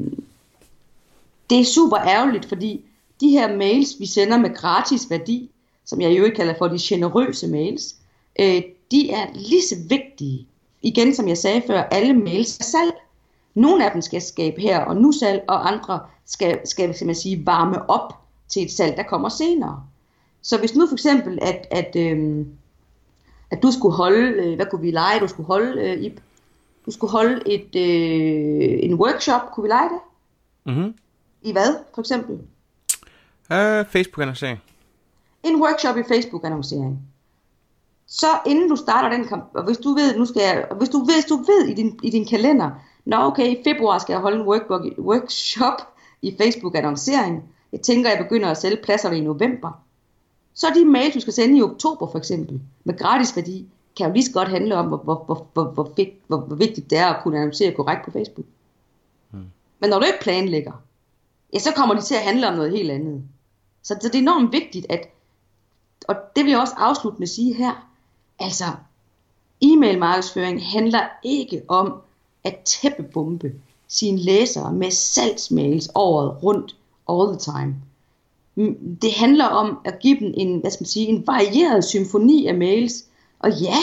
det er super ærgerligt, fordi de her mails, vi sender med gratis værdi, som jeg jo ikke kalder for de generøse mails, øh, de er lige så vigtige. Igen, som jeg sagde før, alle mails er salg. Nogle af dem skal skabe her og nu salg, og andre skal, skal, skal man sige, varme op til et salg, der kommer senere. Så hvis nu for eksempel, at, at, øh, at du skulle holde, øh, hvad kunne vi lege, du skulle holde, øh, Ip? Du skulle holde et, øh, en workshop, kunne vi lege det? Mm-hmm. I hvad, for eksempel? Uh, Facebook-annoncering. En workshop i Facebook-annoncering. Så inden du starter den kamp, og hvis du ved, nu skal jeg, hvis du, hvis du ved i din, i din kalender, nå okay, i februar skal jeg holde en workbook, workshop i Facebook-annoncering, jeg tænker, jeg begynder at sælge pladserne i november, så de mails, du skal sende i oktober for eksempel, med gratis værdi, kan jo lige så godt handle om, hvor, hvor, hvor, hvor, hvor, hvor, hvor vigtigt det er at kunne annoncere korrekt på Facebook. Hmm. Men når du ikke planlægger, ja, så kommer de til at handle om noget helt andet. Så, så det er enormt vigtigt, at, og det vil jeg også afslutte med at sige her, altså, e-mail markedsføring handler ikke om at tæppebombe sine læsere med salgsmails året rundt all the time. Det handler om at give dem en, hvad skal man sige, en varieret symfoni af mails, og ja,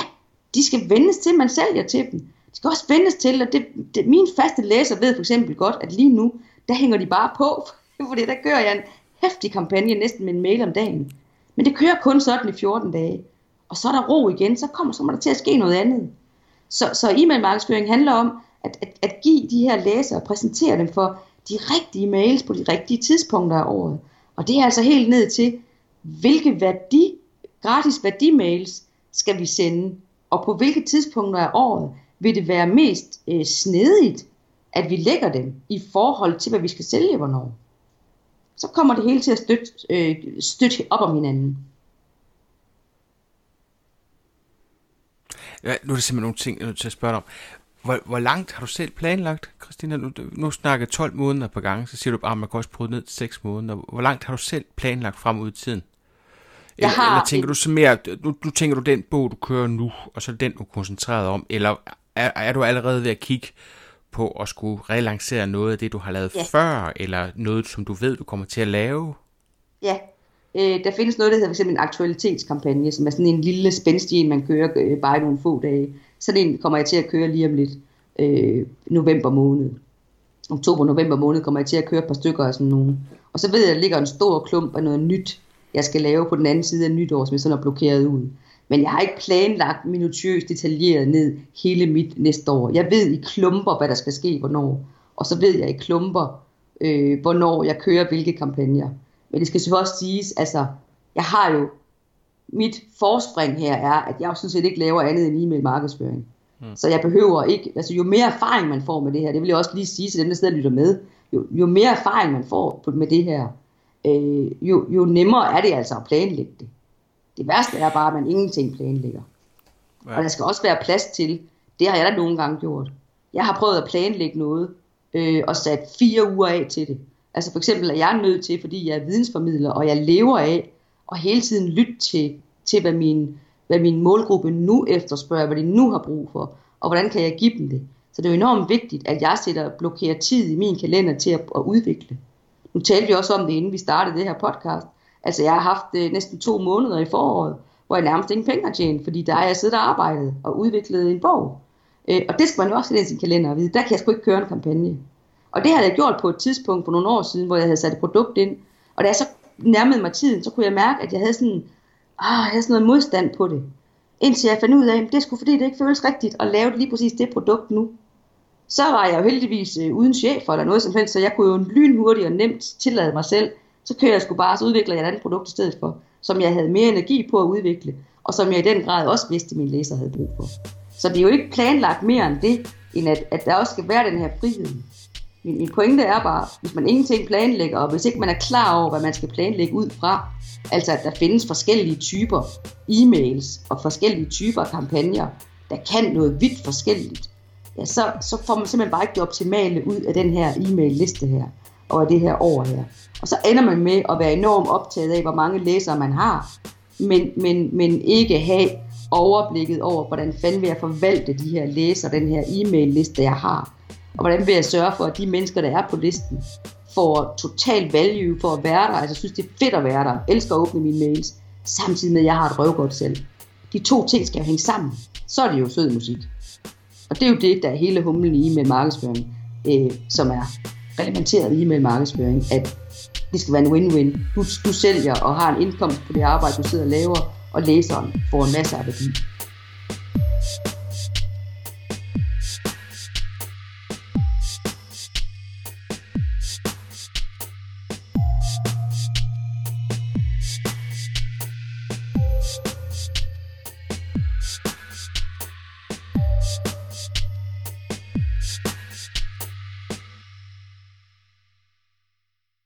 de skal vendes til, at man sælger til dem. De skal også vendes til, at det, det, min faste læser ved for eksempel godt, at lige nu, der hænger de bare på, fordi der gør jeg en hæftig kampagne næsten med en mail om dagen. Men det kører kun sådan i 14 dage. Og så er der ro igen, så kommer, så må der til at ske noget andet. Så, så e-mail markedsføring handler om at, at, at give de her læsere, præsentere dem for de rigtige mails på de rigtige tidspunkter af året. Og det er altså helt ned til, hvilke værdi, gratis værdimails skal vi sende, og på hvilke tidspunkter af året vil det være mest øh, snedigt, at vi lægger dem i forhold til, hvad vi skal sælge hvornår. Så kommer det hele til at støtte, øh, støtte op om hinanden. Ja, nu er der simpelthen nogle ting, jeg er nødt til at spørge dig om. Hvor, hvor langt har du selv planlagt, Christina? Nu, nu snakker 12 måneder på gang, så siger du bare, at man kan også prøve ned til 6 måneder. Hvor langt har du selv planlagt frem ud i tiden? Eller, har eller tænker du så mere, nu, nu tænker du den bog, du kører nu, og så er den, du er koncentreret om, eller er, er du allerede ved at kigge på at skulle relancere noget af det, du har lavet ja. før, eller noget, som du ved, du kommer til at lave? Ja, øh, der findes noget, der hedder f.eks. en aktualitetskampagne, som er sådan en lille spændstig man kører øh, bare i nogle få dage. Sådan en kommer jeg til at køre lige om lidt øh, november måned. Oktober-november måned kommer jeg til at køre et par stykker af sådan nogle. Og så ved jeg, at der ligger en stor klump af noget nyt, jeg skal lave på den anden side af nytår, som jeg sådan er blokeret ud. Men jeg har ikke planlagt minutiøst detaljeret ned hele mit næste år. Jeg ved i klumper, hvad der skal ske, hvornår. Og så ved jeg i klumper, øh, hvornår jeg kører hvilke kampagner. Men det skal så også siges, altså, jeg har jo mit forspring her er, at jeg synes set ikke laver andet end e-mail markedsføring. Mm. Så jeg behøver ikke, altså jo mere erfaring man får med det her, det vil jeg også lige sige til dem, der sidder og lytter med, jo, jo mere erfaring man får med det her, øh, jo, jo nemmere er det altså at planlægge det. Det værste er bare, at man ingenting planlægger. Ja. Og der skal også være plads til, det har jeg da nogle gange gjort. Jeg har prøvet at planlægge noget, øh, og sat fire uger af til det. Altså for eksempel er jeg nødt til, fordi jeg er vidensformidler, og jeg lever af, og hele tiden lytte til, til hvad, min, hvad min målgruppe nu efterspørger, hvad de nu har brug for, og hvordan kan jeg give dem det. Så det er jo enormt vigtigt, at jeg sætter og blokerer tid i min kalender til at, at udvikle. Nu talte vi også om det, inden vi startede det her podcast. Altså jeg har haft øh, næsten to måneder i foråret, hvor jeg nærmest ingen penge har tjent, fordi der er jeg siddet og arbejdet og udviklet en bog. Øh, og det skal man jo også have i sin kalender og vide. Der kan jeg sgu ikke køre en kampagne. Og det havde jeg gjort på et tidspunkt for nogle år siden, hvor jeg havde sat et produkt ind. Og da jeg så nærmede mig tiden, så kunne jeg mærke, at jeg havde sådan, ah, jeg havde sådan noget modstand på det. Indtil jeg fandt ud af, at det skulle fordi det ikke føles rigtigt at lave lige præcis det produkt nu. Så var jeg jo heldigvis øh, uden chef eller noget som helst, så jeg kunne jo lynhurtigt og nemt tillade mig selv. Så kører jeg sgu bare, så udvikler jeg et andet produkt i stedet for, som jeg havde mere energi på at udvikle, og som jeg i den grad også vidste, at mine læser havde brug for. Så det er jo ikke planlagt mere end det, end at, at der også skal være den her frihed. Min, min pointe er bare, hvis man ingenting planlægger, og hvis ikke man er klar over, hvad man skal planlægge ud fra, altså at der findes forskellige typer e-mails og forskellige typer kampagner, der kan noget vidt forskelligt, ja, så, så får man simpelthen bare ikke det optimale ud af den her e-mail liste her, og af det her år her. Og så ender man med at være enormt optaget af, hvor mange læsere man har, men, men, men ikke have overblikket over, hvordan fanden vil jeg forvalte de her læsere, den her e-mail liste, jeg har. Og hvordan vil jeg sørge for, at de mennesker, der er på listen, får total value for at være der. Altså synes, det er fedt at være der. Elsker at åbne mine mails. Samtidig med, at jeg har et røvgodt selv. De to ting skal jo hænge sammen. Så er det jo sød musik. Og det er jo det, der er hele humlen i med markedsføring, øh, som er reglementeret i med markedsføring, at det skal være en win-win. Du, du sælger og har en indkomst på det arbejde, du sidder og laver, og læseren får en masse af værdi.